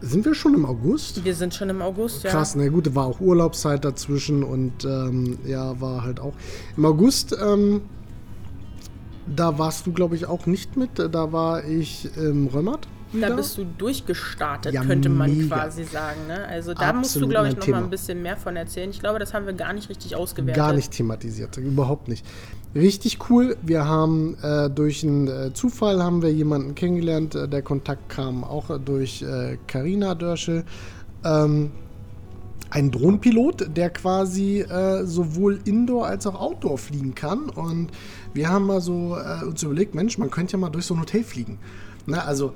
sind wir schon im August? Wir sind schon im August, ja. Krass, na gut, war auch Urlaubszeit dazwischen und ähm, ja, war halt auch. Im August, ähm, da warst du, glaube ich, auch nicht mit. Da war ich im Römert. Da bist du durchgestartet, Ja, könnte man mega. quasi sagen. Ne? Also da musst du, Absolut glaube ich, noch mal Thema. ein bisschen mehr von erzählen. Ich glaube, das haben wir gar nicht richtig ausgewertet. Gar nicht thematisiert, überhaupt nicht. Richtig cool. Wir haben äh, durch einen äh, Zufall haben wir jemanden kennengelernt. Äh, der Kontakt kam auch äh, durch Karina Dörschel. Ähm, ein Drohnenpilot, der quasi äh, sowohl Indoor als auch Outdoor fliegen kann. Und wir haben mal so äh, uns überlegt, Mensch, man könnte ja mal durch so ein Hotel fliegen. Ne, also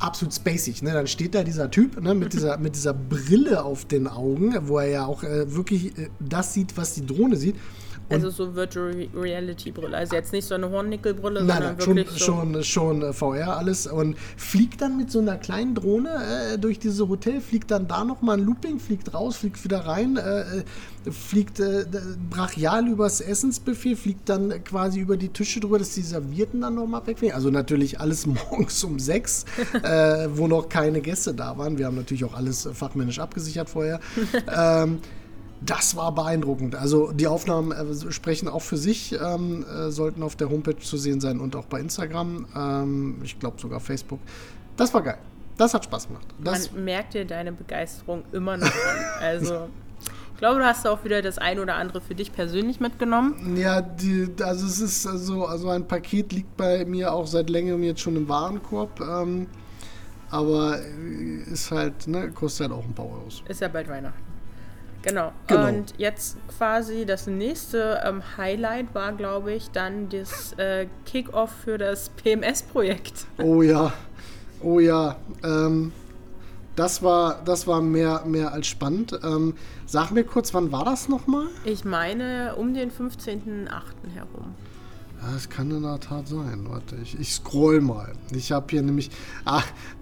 absolut spacig. Ne? Dann steht da dieser Typ ne, mit, dieser, mit dieser Brille auf den Augen, wo er ja auch äh, wirklich äh, das sieht, was die Drohne sieht. Und Also so Virtual Re- Reality Brille. Also jetzt nicht so eine Hornnickelbrille, Nein, sondern nein, schon, wirklich so. schon, schon äh, VR alles und fliegt dann mit so einer kleinen Drohne äh, durch diese Hotel, fliegt dann da nochmal ein Looping, fliegt raus, fliegt wieder rein, äh, äh, fliegt äh, brachial übers Essensbuffet, fliegt dann quasi über die Tische drüber, dass die Servierten dann nochmal wegfliegen. Also natürlich alles morgens um sechs, äh, wo noch keine Gäste da waren. Wir haben natürlich auch alles fachmännisch abgesichert vorher. ähm, das war beeindruckend. Also die Aufnahmen äh, sprechen auch für sich, ähm, äh, sollten auf der Homepage zu sehen sein und auch bei Instagram. Ähm, ich glaube sogar Facebook. Das war geil. Das hat Spaß gemacht. Das, Man merkt dir deine Begeisterung immer noch an. Also ich glaube, du hast auch wieder das ein oder andere für dich persönlich mitgenommen. ja, die, also es ist so, also ein Paket liegt bei mir auch seit längerem jetzt schon im Warenkorb. Ähm, aber äh, ist halt, ne, kostet halt auch ein paar Euros. Ist ja bald Weihnachten. Genau. Genau. Und jetzt quasi das nächste ähm, Highlight war, glaube ich, dann das äh, Kick-Off für das PMS-Projekt. Oh ja, oh ja. Ähm, das war, das war mehr, mehr als spannend. Ähm, sag mir kurz, wann war das nochmal? Ich meine um den 15.08. herum. Ja, das kann in der Tat sein. Warte, ich, ich scroll mal. Ich habe hier nämlich,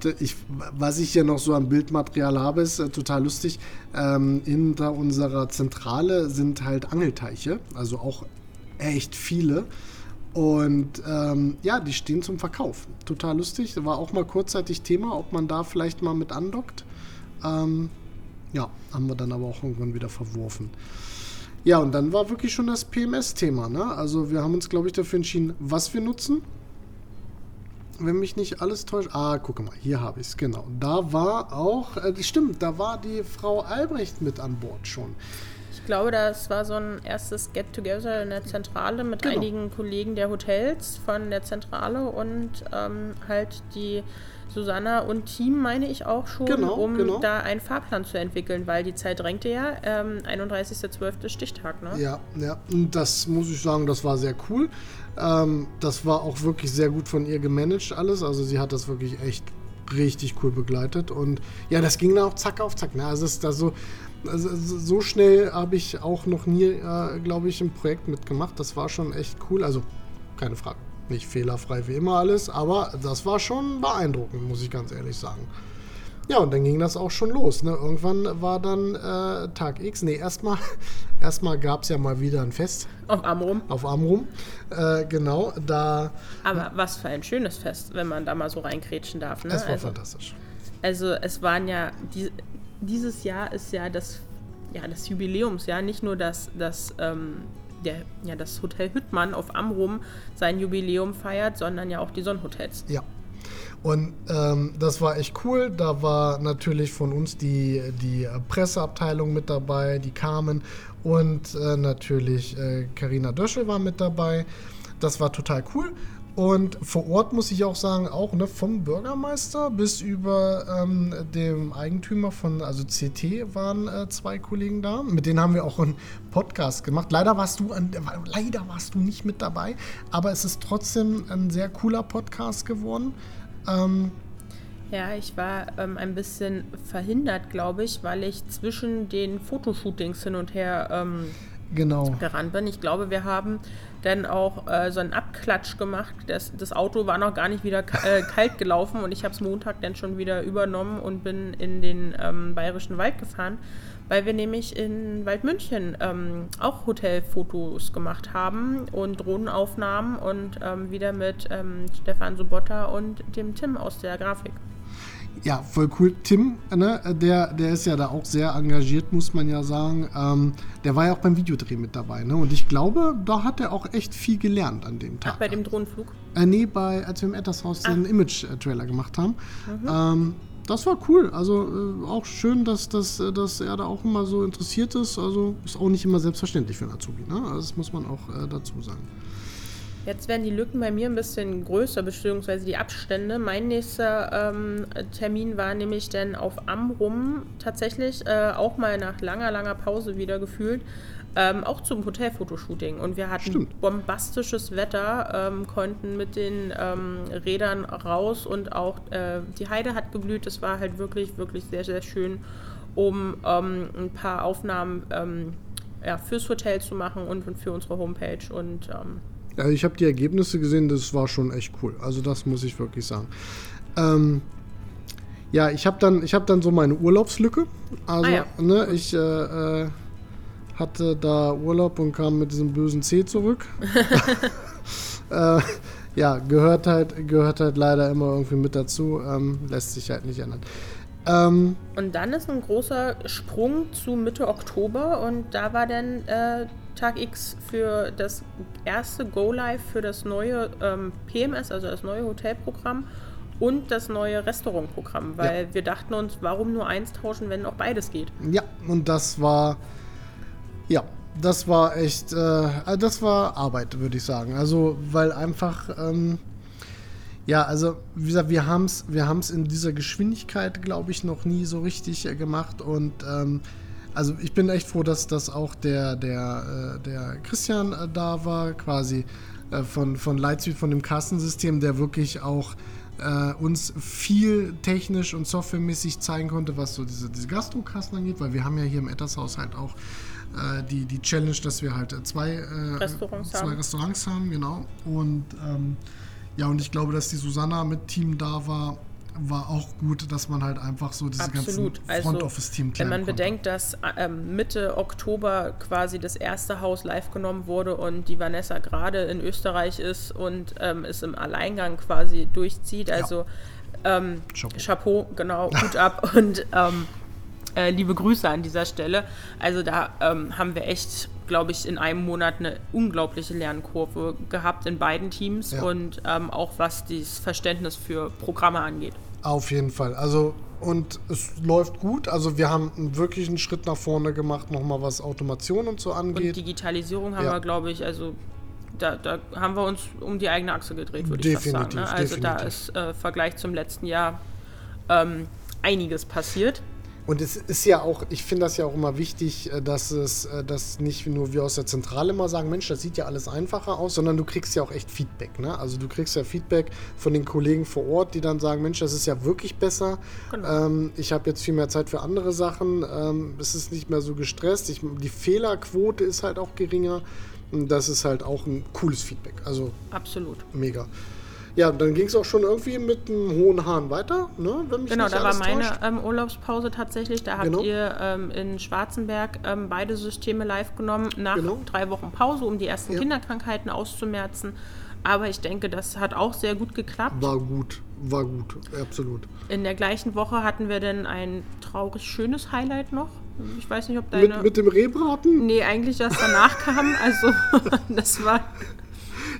d- ich, was ich hier noch so an Bildmaterial habe, ist äh, total lustig. Ähm, hinter unserer Zentrale sind halt Angelteiche, also auch echt viele. Und ähm, ja, die stehen zum Verkauf. Total lustig. War auch mal kurzzeitig Thema, ob man da vielleicht mal mit andockt. Ähm, ja, haben wir dann aber auch irgendwann wieder verworfen. Ja, und dann war wirklich schon das PMS-Thema. Ne? Also wir haben uns, glaube ich, dafür entschieden, was wir nutzen. Wenn mich nicht alles täuscht. Ah, gucke mal, hier habe ich es, genau. Da war auch, äh, stimmt, da war die Frau Albrecht mit an Bord schon. Ich glaube, das war so ein erstes Get-Together in der Zentrale mit Genau. einigen Kollegen der Hotels von der Zentrale und ähm, halt die Susanna und Team, meine ich auch schon, Genau, um genau. da einen Fahrplan zu entwickeln, weil die Zeit drängte ja. Ähm, 31.12. Stichtag, ne? Ja, ja, und das muss ich sagen, das war sehr cool. Ähm, das war auch wirklich sehr gut von ihr gemanagt alles. Also sie hat das wirklich echt richtig cool begleitet. Und ja, das ging dann auch zack auf zack. Ne? Also es ist da so, also so schnell habe ich auch noch nie, äh, glaube ich, ein Projekt mitgemacht. Das war schon echt cool. Also keine Frage. Nicht fehlerfrei wie immer alles, aber das war schon beeindruckend, muss ich ganz ehrlich sagen. Ja, und dann ging das auch schon los. Ne? Irgendwann war dann äh, Tag X. Nee, erstmal erstmal gab es ja mal wieder ein Fest Auf Amrum. auf Amrum. Äh, genau, da. Aber was für ein schönes Fest, wenn man da mal so reinkrätschen darf. Ne? Es war also, fantastisch. also es waren ja, die, dieses Jahr ist ja das, ja das Jubiläumsjahr, nicht nur das, das, ähm, der, ja, das Hotel Hüttmann auf Amrum sein Jubiläum feiert, sondern ja auch die Sonnenhotels. Ja. Und ähm, das war echt cool. Da war natürlich von uns die, die äh, Presseabteilung mit dabei, die Carmen und äh, natürlich Karina Döschel war mit dabei. Das war total cool. Und vor Ort muss ich auch sagen, auch ne, vom Bürgermeister bis über ähm, dem Eigentümer von, also CT waren äh, zwei Kollegen da. Mit denen haben wir auch einen Podcast gemacht. Leider warst du, an, leider warst du nicht mit dabei, aber es ist trotzdem ein sehr cooler Podcast geworden. Ähm, Ja, ich war ähm, ein bisschen verhindert, glaube ich, weil ich zwischen den Fotoshootings hin und her ähm, genau. gerannt bin. Ich glaube, wir haben dann auch äh, so einen Abklatsch gemacht. Das, das Auto war noch gar nicht wieder äh, kalt gelaufen und ich habe es Montag dann schon wieder übernommen und bin in den ähm, Bayerischen Wald gefahren, weil wir nämlich in Waldmünchen ähm, auch Hotelfotos gemacht haben und Drohnenaufnahmen und ähm, wieder mit ähm, Stefan Sobotta und dem Tim aus der Grafik. Ja, voll cool. Tim, ne, der, der ist ja da auch sehr engagiert, muss man ja sagen. Ähm, der war ja auch beim Videodreh mit dabei. Ne? Und ich glaube, da hat er auch echt viel gelernt an dem Tag. Ach, bei dem Drohnenflug? Äh, nee, bei, als wir im Ettershaus den Image-Trailer gemacht haben. Mhm. Ähm, das war cool. Also äh, auch schön, dass, dass, dass er da auch immer so interessiert ist. Also ist auch nicht immer selbstverständlich für einen Azubi. Ne? Also das muss man auch äh, dazu sagen. Jetzt werden die Lücken bei mir ein bisschen größer, beziehungsweise die Abstände. Mein nächster ähm, Termin war nämlich dann auf Amrum tatsächlich äh, auch mal nach langer, langer Pause wieder gefühlt. Ähm, auch zum Hotelfotoshooting. Und wir hatten Stimmt. bombastisches Wetter, ähm, konnten mit den ähm, Rädern raus und auch äh, die Heide hat geblüht. Es war halt wirklich, wirklich sehr, sehr schön, um ähm, ein paar Aufnahmen ähm, ja, fürs Hotel zu machen und, für unsere Homepage. Und ähm, ja, ich habe die Ergebnisse gesehen, das war schon echt cool. Also das muss ich wirklich sagen. Ähm, ja, ich habe dann, hab dann so meine Urlaubslücke. Also, Ah ja. ne, ich äh, äh, hatte da Urlaub und kam mit diesem bösen C zurück. äh, ja, gehört halt, gehört halt leider immer irgendwie mit dazu. Ähm, lässt sich halt nicht ändern. Ähm, Und dann ist ein großer Sprung zu Mitte Oktober und da war dann äh, Tag X für das erste Go Live für das neue ähm, PMS, also das neue Hotelprogramm und das neue Restaurantprogramm, weil wir dachten uns, warum nur eins tauschen, wenn auch beides geht. Ja, und das war, ja, das war echt, äh, das war Arbeit, würde ich sagen. Also, weil einfach, ähm, ja, also, wie gesagt, wir haben es wir haben's in dieser Geschwindigkeit, glaube ich, noch nie so richtig äh, gemacht und, ähm, also ich bin echt froh, dass das auch der, der, äh, der Christian äh, da war, quasi äh, von, von Lightspeed, von dem Kassensystem, der wirklich auch äh, uns viel technisch und softwaremäßig zeigen konnte, was so diese, diese Gastrokassen angeht, weil wir haben ja hier im Ettershaus halt auch äh, die, die Challenge, dass wir halt zwei, äh, Restaurants zwei haben. Restaurants haben, genau. Und ähm, ja, und ich glaube, dass die Susanna mit Team da war, war auch gut, dass man halt einfach so diese Absolut. ganzen Also, Front Office Team Wenn klären man konnte. bedenkt, dass ähm, Mitte Oktober quasi das erste Haus live genommen wurde und die Vanessa gerade in Österreich ist und ähm, es im Alleingang quasi durchzieht, also ähm, Chapeau. Chapeau, genau, Hut ab und ähm, äh, liebe Grüße an dieser Stelle. Also da ähm, haben wir echt, glaube ich, in einem Monat eine unglaubliche Lernkurve gehabt in beiden Teams Ja. und ähm, auch was das Verständnis für Programme angeht. Auf jeden Fall. Also, und es läuft gut. Also, wir haben wirklich einen Schritt nach vorne gemacht, nochmal was Automation und so Und angeht. Digitalisierung haben Ja. wir, glaube ich, also da, da haben wir uns um die eigene Achse gedreht, würde ich sagen. Definitiv, Ne? Also da definitiv. ist äh, Vergleich zum letzten Jahr ähm, einiges passiert. Und es ist ja auch, ich finde das ja auch immer wichtig, äh, dass es, äh, dass nicht nur wir aus der Zentrale immer sagen, Mensch, das sieht ja alles einfacher aus, sondern du kriegst ja auch echt Feedback. Ne? Also du kriegst ja Feedback von den Kollegen vor Ort, die dann sagen, Mensch, das ist ja wirklich besser. Genau. Ähm, ich habe jetzt viel mehr Zeit für andere Sachen. Ähm, es ist nicht mehr so gestresst. Ich, die Fehlerquote ist halt auch geringer. Und das ist halt auch ein cooles Feedback. Also Absolut. mega. Ja, dann ging es auch schon irgendwie mit einem hohen Hahn weiter, ne? Wenn mich Genau, nicht da war meine ähm, Urlaubspause tatsächlich. Da habt Genau. ihr ähm, in Schwarzenberg ähm, beide Systeme live genommen nach Genau. drei Wochen Pause, um die ersten Ja. Kinderkrankheiten auszumerzen. Aber ich denke, das hat auch sehr gut geklappt. War gut, war gut, absolut. In der gleichen Woche hatten wir dann ein traurig schönes Highlight noch. Ich weiß nicht, ob deine... Mit, mit dem Rehbraten? Nee, eigentlich was danach kam. Also das war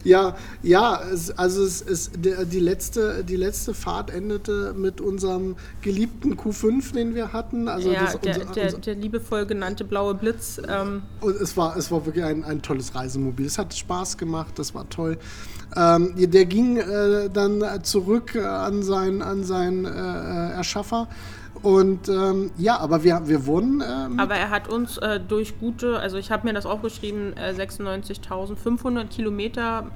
Ja, ja, es, also es ist der, die letzte, die letzte Fahrt endete mit unserem geliebten Q5, den wir hatten. Also ja, das, der, unser, der, unser, der liebevoll genannte blaue Blitz. Ähm, und es war, es war wirklich ein, ein tolles Reisemobil. Es hat Spaß gemacht, das war toll. Ähm, der ging äh, dann zurück an seinen, an seinen äh, äh, Erschaffer. Und ähm, ja, aber wir, wir wurden äh, mit aber er hat uns äh, durch gute, also ich habe mir das aufgeschrieben, äh, 96.500 Kilometer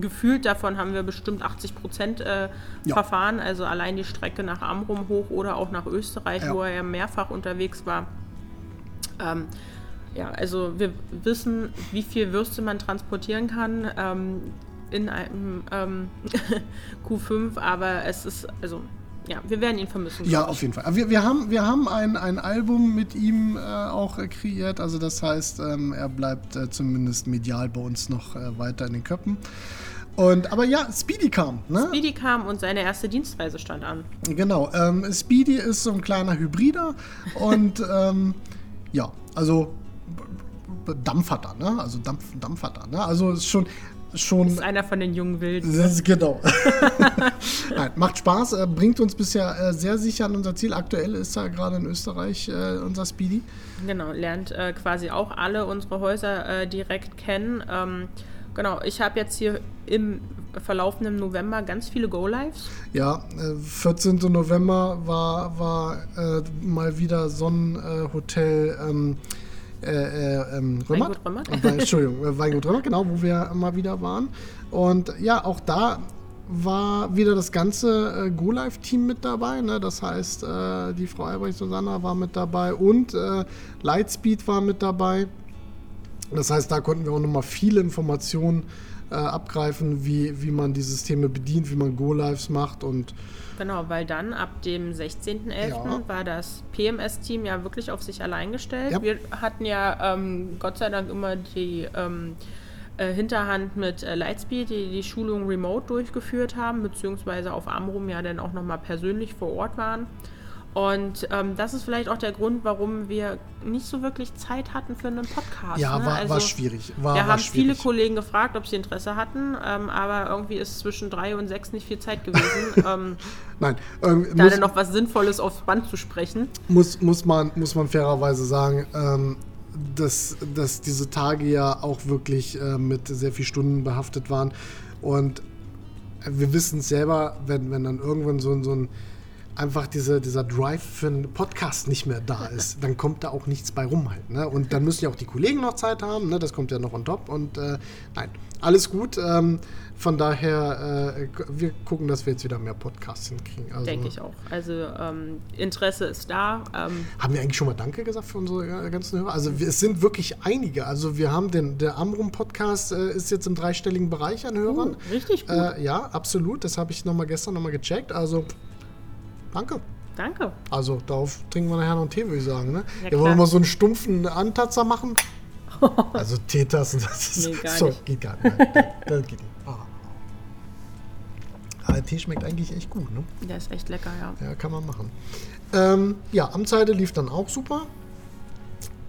gefühlt, davon haben wir bestimmt 80 Prozent äh, Ja. verfahren. Also allein die Strecke nach Amrum hoch oder auch nach Österreich, Ja. wo er ja mehrfach unterwegs war. Ähm, Ja, also wir wissen, wie viel Würste man transportieren kann ähm, in einem ähm, Q5, aber es ist, also ja, wir werden ihn vermissen. Ja, auf jeden Fall. Wir, wir haben, wir haben ein, ein Album mit ihm äh, auch äh, kreiert. Also das heißt, ähm, er bleibt äh, zumindest medial bei uns noch äh, weiter in den Köppen. Und, aber ja, Speedy kam. Ne? Speedy kam und seine erste Dienstreise stand an. Genau. Ähm, Speedy ist so ein kleiner Hybrider und ähm, ja, also Dampfhatter, ne? Also Dampf, Dampfhatter, ne? Also ist schon schon. Das ist einer von den jungen Wilden. Das ist genau. Nein, macht Spaß, äh, bringt uns bisher äh, sehr sicher an unser Ziel. Aktuell ist er gerade in Österreich äh, unser Speedy. Genau, lernt äh, quasi auch alle unsere Häuser äh, direkt kennen. Ähm, genau, ich habe jetzt hier im verlaufenden November ganz viele Go-Lives. Ja, 14. November war, war mal wieder Sonnenhotel. Ähm, äh, äh, ähm, Römmert. Weingut Römmert. Entschuldigung, äh, Weingut Römmert, genau, wo wir mal wieder waren. Und ja, auch da war wieder das ganze äh, Go-Live-Team mit dabei. Ne? Das heißt, äh, die Frau Albrecht Susanna war mit dabei und äh, Lightspeed war mit dabei. Das heißt, da konnten wir auch nochmal viele Informationen äh, abgreifen, wie, wie man die Systeme bedient, wie man Go-Lives macht und Genau, weil dann ab dem 16.11. Ja. war das PMS-Team ja wirklich auf sich allein gestellt. Ja. Wir hatten ja ähm, Gott sei Dank immer die ähm, äh, Hinterhand mit äh, Lightspeed, die die Schulung remote durchgeführt haben, beziehungsweise auf Amrum ja dann auch nochmal persönlich vor Ort waren. Und ähm, das ist vielleicht auch der Grund, warum wir nicht so wirklich Zeit hatten für einen Podcast. Ja, ne? war, also, war schwierig. War, wir war haben schwierig. viele Kollegen gefragt, ob sie Interesse hatten, ähm, aber irgendwie ist zwischen drei und sechs nicht viel Zeit gewesen. ähm, Nein. Ähm, da muss, noch was Sinnvolles aufs Band zu sprechen. Muss, muss, man, muss man fairerweise sagen, ähm, dass, dass diese Tage ja auch wirklich äh, mit sehr vielen Stunden behaftet waren. Und wir wissen es selber, wenn, wenn dann irgendwann so, so ein einfach diese, dieser Drive für einen Podcast nicht mehr da ist, dann kommt da auch nichts bei rum halt. Ne? Und dann müssen ja auch die Kollegen noch Zeit haben, ne? das kommt ja noch on top. Und äh, nein, alles gut. Ähm, von daher, äh, wir gucken, dass wir jetzt wieder mehr Podcasts hinkriegen. Also, Denke ich auch. Also ähm, Interesse ist da. Ähm haben wir eigentlich schon mal Danke gesagt für unsere äh, ganzen Hörer? Also wir, es sind wirklich einige. Also wir haben den, der Amrum-Podcast äh, ist jetzt im dreistelligen Bereich an Hörern. Uh, richtig gut. Äh, ja, absolut. Das habe ich noch mal gestern noch mal gecheckt. Also Danke. Danke. Also darauf trinken wir nachher noch einen Tee, würde ich sagen. Ne? Ja, wollen wir mal so einen stumpfen Antatzer machen? also Teetassen, das ist. Nee, gar so, nicht. geht gar nicht. Nein, das, geht nicht. Ah. Aber der Tee schmeckt eigentlich echt gut, ne? Der ist echt lecker, ja. Ja, kann man machen. Ähm, ja, Amtsseite lief dann auch super.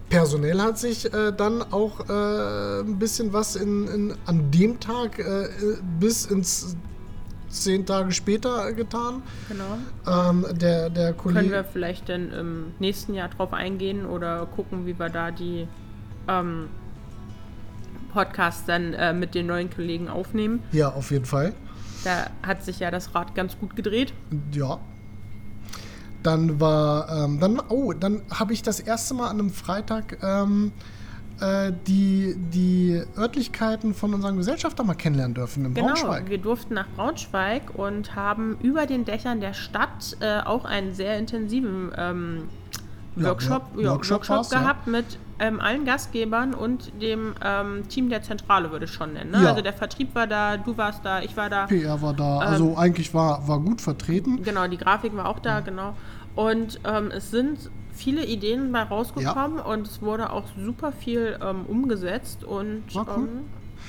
Personell hat sich äh, dann auch äh, ein bisschen was in, in an dem Tag äh, bis ins zehn Tage später getan. Genau. Ähm, der, der Kollege Können wir vielleicht dann im nächsten Jahr drauf eingehen oder gucken, wie wir da die ähm, Podcasts dann äh, mit den neuen Kollegen aufnehmen? Ja, auf jeden Fall. Da hat sich ja das Rad ganz gut gedreht. Ja. Dann war, ähm, dann, oh, dann habe ich das erste Mal an einem Freitag ähm, äh, die, die Örtlichkeiten von unseren Gesellschaftern mal kennenlernen dürfen in genau, Braunschweig. Wir durften nach Braunschweig und haben über den Dächern der Stadt äh, auch einen sehr intensiven ähm, Workshop, ja, ja, Workshop, Workshop gehabt ja. mit ähm, allen Gastgebern und dem ähm, Team der Zentrale, würde ich schon nennen. Ne? Also der Vertrieb war da, du warst da, ich war da. PR war da, also ähm, eigentlich war, war gut vertreten. Genau, die Grafik war auch da, genau. Und ähm, es sind viele Ideen bei rausgekommen ja. und es wurde auch super viel ähm, umgesetzt und War cool. Ähm,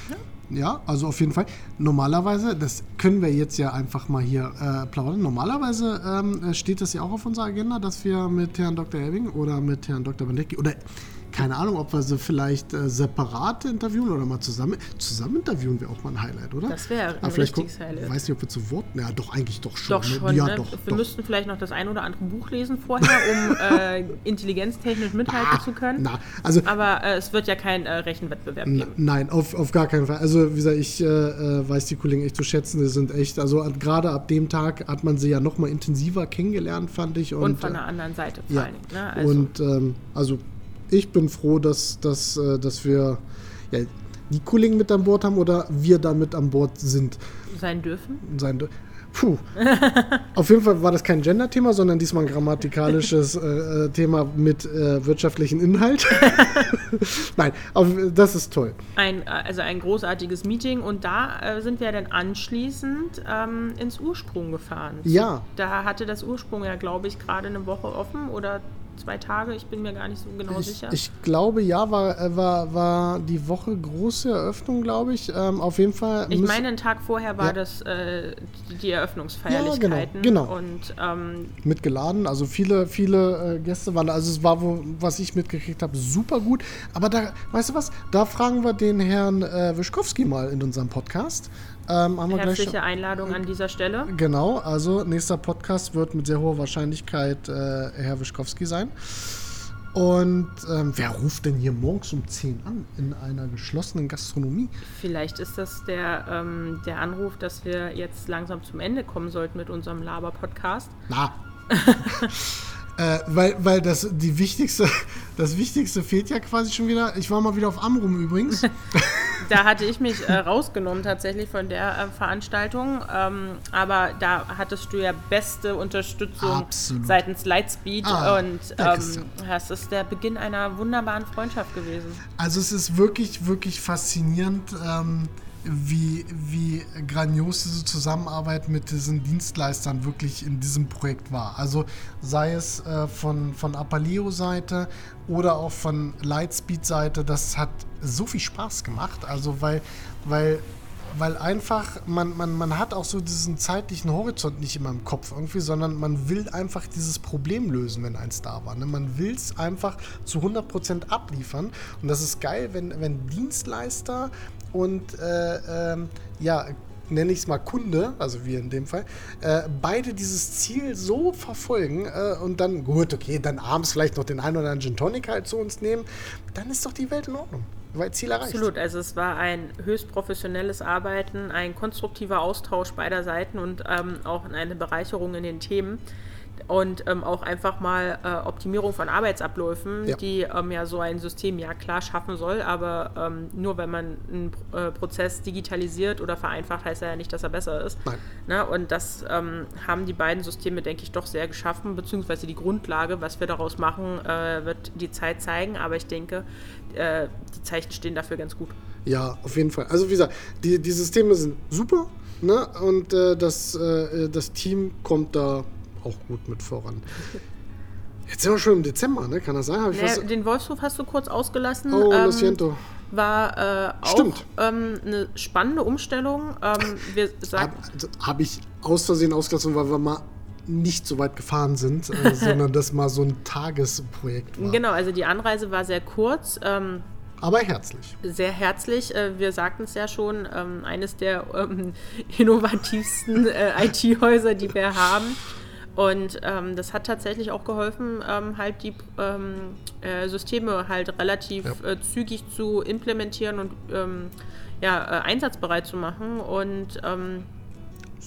ja. Ja, also auf jeden Fall. Normalerweise, das können wir jetzt ja einfach mal hier äh, plaudern. Normalerweise ähm, steht das ja auch auf unserer Agenda, dass wir mit Herrn Dr. Helbing oder mit Herrn Dr. Bandecki oder keine Ahnung, ob wir sie vielleicht äh, separat interviewen oder mal zusammen. Zusammen interviewen wäre auch mal ein Highlight, oder? Das wäre ein richtiges Highlight. Ich weiß nicht, ob wir zu Wort. Ja, doch, eigentlich doch schon. Doch ne? schon. Ja, ne? doch, wir doch. müssten vielleicht noch das ein oder andere Buch lesen vorher, um äh, intelligenztechnisch mithalten na, zu können. Na, also, Aber äh, es wird ja kein äh, Rechenwettbewerb geben. Nein, auf, auf gar keinen Fall. Also, wie gesagt, ich äh, äh, weiß die Kollegen echt zu schätzen. Die sind echt, also gerade ab dem Tag hat man sie ja noch mal intensiver kennengelernt, fand ich. Und, und von der anderen Seite vor ja. allen Dingen. Ne? Also. Und ähm, also ich bin froh, dass, dass, äh, dass wir ja, die Kollegen mit an Bord haben oder wir damit an Bord sind. Sein dürfen? Sein Puh. Auf jeden Fall war das kein Gender-Thema, sondern diesmal ein grammatikalisches äh, äh Thema mit äh, wirtschaftlichen Inhalt. Nein, auf, das ist toll. Ein, also ein großartiges Meeting und da äh, sind wir dann anschließend ähm, ins Ursprung gefahren. Ja. Da hatte das Ursprung ja, glaube ich, gerade eine Woche offen oder zwei Tage, ich bin mir gar nicht so genau ich, sicher. Ich glaube ja, war, äh, war, war die Woche große Eröffnung, glaube ich. Ähm, auf jeden Fall. Ich meine, einen Tag vorher war ja. das äh, die Eröffnungsfeierlichkeiten. Ja, genau. genau. Und, ähm, Mitgeladen, also viele, viele äh, Gäste waren da. Also es war, wo, was ich mitgekriegt habe, super gut. Aber da, weißt du was, da fragen wir den Herrn äh, Wischkowski mal in unserem Podcast. Ähm, haben Herzliche gleich, Einladung an dieser Stelle. Genau, also nächster Podcast wird mit sehr hoher Wahrscheinlichkeit äh, Herr Wischkowski sein. Und ähm, wer ruft denn hier morgens um 10 an in einer geschlossenen Gastronomie? Vielleicht ist das der, ähm, der Anruf, dass wir jetzt langsam zum Ende kommen sollten mit unserem Laber-Podcast. Na. Äh, weil weil das, die wichtigste, das Wichtigste fehlt ja quasi schon wieder. Ich war mal wieder auf Amrum übrigens. da hatte ich mich äh, rausgenommen tatsächlich von der äh, Veranstaltung. Ähm, aber da hattest du ja beste Unterstützung Absolut. seitens Lightspeed. Ah, und ähm, das ist der Beginn einer wunderbaren Freundschaft gewesen. Also es ist wirklich, wirklich faszinierend. Ähm, wie, wie grandios diese Zusammenarbeit mit diesen Dienstleistern wirklich in diesem Projekt war. Also sei es äh, von, von Apaleo-Seite oder auch von Lightspeed-Seite, das hat so viel Spaß gemacht. Also weil, weil, weil einfach, man, man, man hat auch so diesen zeitlichen Horizont nicht immer im Kopf irgendwie, sondern man will einfach dieses Problem lösen, wenn eins da war. Ne? Man will es einfach zu 100% abliefern. Und das ist geil, wenn, wenn Dienstleister und äh, ähm, ja, nenne ich es mal Kunde, also wir in dem Fall, äh, beide dieses Ziel so verfolgen äh, und dann, gut, okay, dann abends vielleicht noch den einen oder anderen Gin Tonic halt zu uns nehmen, dann ist doch die Welt in Ordnung. Weil Ziel erreicht. Absolut, also es war ein höchst professionelles Arbeiten, ein konstruktiver Austausch beider Seiten und ähm, auch eine Bereicherung in den Themen und ähm, auch einfach mal äh, Optimierung von Arbeitsabläufen, ja. die ähm, ja so ein System ja klar schaffen soll, aber ähm, nur wenn man einen äh, Prozess digitalisiert oder vereinfacht, heißt ja nicht, dass er besser ist. Nein. Ne? Und das ähm, haben die beiden Systeme, denke ich, doch sehr geschaffen, beziehungsweise die Grundlage, was wir daraus machen, äh, wird die Zeit zeigen, aber ich denke, äh, die Zeichen stehen dafür ganz gut. Ja, auf jeden Fall. Also wie gesagt, die, die Systeme sind super ne? und äh, das, äh, das Team kommt da auch gut mit voran. Jetzt sind wir schon im Dezember, ne? Kann das sein? Nee, den Wolfshof hast du kurz ausgelassen. Oh, ähm, lo siento. War äh, auch ähm, eine spannende Umstellung. Ähm, Habe hab ich aus Versehen ausgelassen, weil wir mal nicht so weit gefahren sind, äh, sondern das mal so ein Tagesprojekt war. Genau, also die Anreise war sehr kurz. Ähm, aber herzlich. Sehr herzlich. Äh, wir sagten es ja schon, ähm, eines der ähm, innovativsten äh, IT-Häuser, die wir haben. Und ähm, das hat tatsächlich auch geholfen, ähm, halt die ähm, äh, Systeme halt relativ ja. äh, zügig zu implementieren und ähm, ja, äh, einsatzbereit zu machen. Und ähm,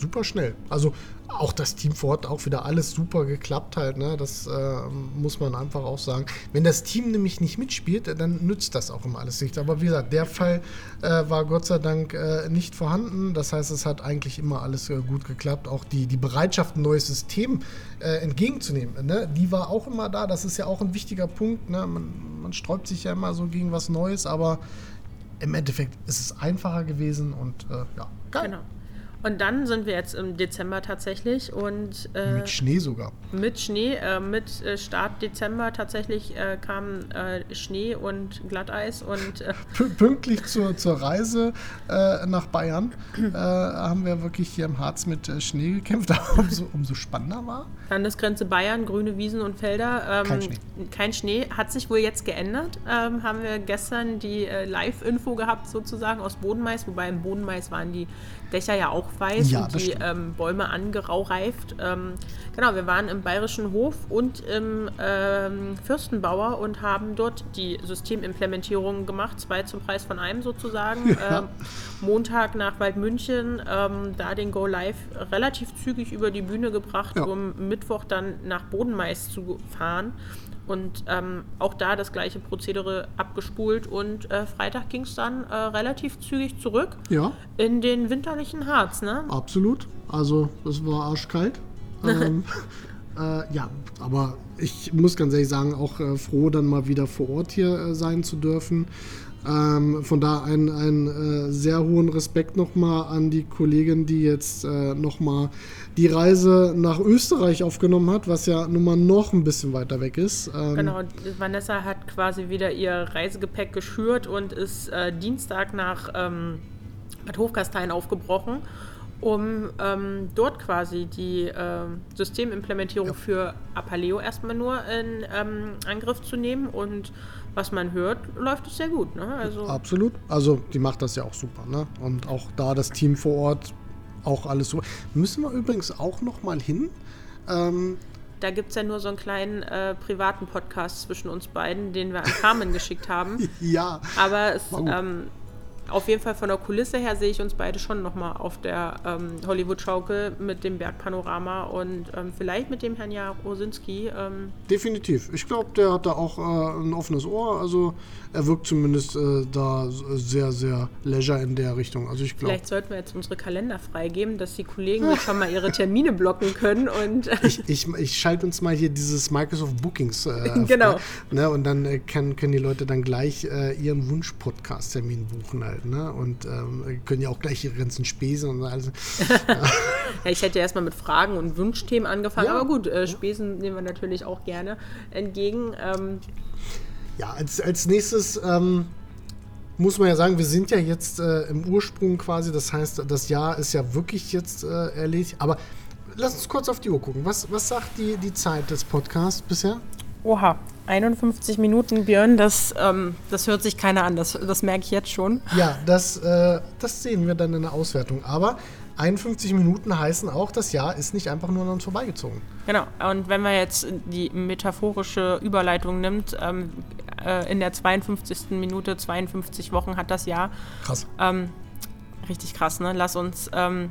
super schnell. Also auch das Team vor Ort auch wieder alles super geklappt halt, ne? Das äh, muss man einfach auch sagen. Wenn das Team nämlich nicht mitspielt, dann nützt das auch immer alles nicht. Aber wie gesagt, der Fall äh, war Gott sei Dank äh, nicht vorhanden. Das heißt, es hat eigentlich immer alles äh, gut geklappt. Auch die, die Bereitschaft, ein neues System äh, entgegenzunehmen, ne? die war auch immer da. Das ist ja auch ein wichtiger Punkt. Ne? Man, man sträubt sich ja immer so gegen was Neues, aber im Endeffekt ist es einfacher gewesen und äh, ja, geil. Genau. Und dann sind wir jetzt im Dezember tatsächlich und äh, mit Schnee sogar. Mit Schnee, äh, mit äh, Start Dezember tatsächlich äh, kam äh, Schnee und Glatteis und pünktlich zur, zur Reise nach Bayern haben wir wirklich hier im Harz mit Schnee gekämpft, umso, umso spannender war. Landesgrenze Bayern, grüne Wiesen und Felder. Ähm, kein Schnee. Kein Schnee. Hat sich wohl jetzt geändert. Ähm, haben wir gestern die Live-Info gehabt sozusagen aus Bodenmais, wobei im Bodenmais waren die Dächer ja auch weiß ja, und die ähm, Bäume angeraureift. Ähm, genau, wir waren im Bayerischen Hof und im ähm, Fürstenbauer und haben dort die Systemimplementierung gemacht, zwei zum Preis von einem sozusagen. Ja. Ähm, Montag nach Waldmünchen, ähm, da den Go Live relativ zügig über die Bühne gebracht, ja. um Mittwoch dann nach Bodenmais zu fahren und ähm, auch da das gleiche Prozedere abgespult und äh, Freitag ging es dann äh, relativ zügig zurück Ja, in den winterlichen Harz. Ne? absolut. Also, es war arschkalt. ähm, äh, ja, aber ich muss ganz ehrlich sagen, auch äh, froh, dann mal wieder vor Ort hier äh, sein zu dürfen. Ähm, von da einen, einen äh, sehr hohen Respekt nochmal an die Kollegin, die jetzt äh, nochmal die Reise nach Österreich aufgenommen hat, was ja nun mal noch ein bisschen weiter weg ist. Ähm, Genau, Vanessa hat quasi wieder ihr Reisegepäck geschürt und ist äh, Dienstag nach ähm, Bad Hofgastein aufgebrochen, um ähm, dort quasi die ähm, Systemimplementierung Ja. für Apaleo erstmal nur in ähm, Angriff zu nehmen und was man hört, läuft es sehr gut. Ne? Also Absolut. Also die macht das ja auch super, ne? Und auch da das Team vor Ort, auch alles super. Müssen wir übrigens auch noch mal hin. Ähm, da gibt es ja nur so einen kleinen äh, privaten Podcast zwischen uns beiden, den wir an Carmen geschickt haben. ja, Aber es, ähm, auf jeden Fall von der Kulisse her sehe ich uns beide schon nochmal auf der ähm, Hollywood-Schaukel mit dem Bergpanorama und ähm, vielleicht mit dem Herrn Jarosinski. Ähm, definitiv. Ich glaube, der hat da auch äh, ein offenes Ohr. Also er wirkt zumindest äh, da sehr, sehr leisure in der Richtung. Also ich glaube, vielleicht sollten wir jetzt unsere Kalender freigeben, dass die Kollegen sich schon mal ihre Termine blocken können und ich, ich, ich schalte uns mal hier dieses Microsoft Bookings. Äh, Genau. Ne? Und dann äh, können, können die Leute dann gleich äh, ihren Wunsch-Podcast-Termin buchen halt. Ne? Und ähm, können ja auch gleich ihre ganzen Spesen und alles. ja, ich hätte erstmal mit Fragen und Wunschthemen angefangen, Ja. aber gut, äh, Spesen nehmen wir natürlich auch gerne entgegen. Ähm, Ja, als, als nächstes ähm, muss man ja sagen, wir sind ja jetzt äh, im Ursprung quasi. Das heißt, das Jahr ist ja wirklich jetzt äh, erledigt. Aber lass uns kurz auf die Uhr gucken. Was, was sagt die, die Zeit des Podcasts bisher? Oha, 51 Minuten, Björn, das, ähm, das hört sich keiner an, das, das merke ich jetzt schon. Ja, das, äh, das sehen wir dann in der Auswertung. Aber 51 Minuten heißen auch, das Jahr ist nicht einfach nur an uns vorbeigezogen. Genau, und wenn man jetzt die metaphorische Überleitung nimmt, ähm, äh, in der 52. Minute, 52 Wochen hat das Jahr. Krass. Ähm, richtig krass, ne? Lass uns ähm,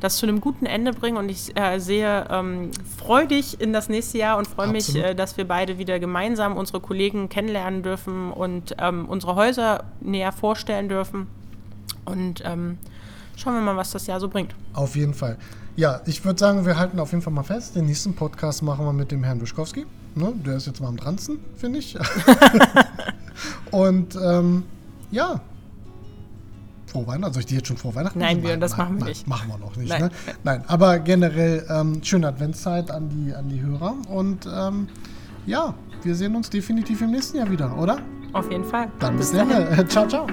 das zu einem guten Ende bringen und ich äh, sehe ähm, freudig in das nächste Jahr und freue mich, äh, dass wir beide wieder gemeinsam unsere Kollegen kennenlernen dürfen und ähm, unsere Häuser näher vorstellen dürfen. Und ähm, schauen wir mal, was das Jahr so bringt. Auf jeden Fall. Ja, ich würde sagen, wir halten auf jeden Fall mal fest. Den nächsten Podcast machen wir mit dem Herrn Wischkowski. Ne? Der ist jetzt mal am Dranzen, finde ich. Und ähm, ja. Frohe Weihnachten. Also ich dir jetzt schon frohe Weihnachten? Nein, Björn, das machen wir nein, nicht. Machen wir noch nicht. Nein. Ne? Nein, aber generell ähm, schöne Adventszeit an die, an die Hörer. Und ähm, ja, wir sehen uns definitiv im nächsten Jahr wieder, oder? Auf jeden Fall. Dann bis dann. Ciao, ciao.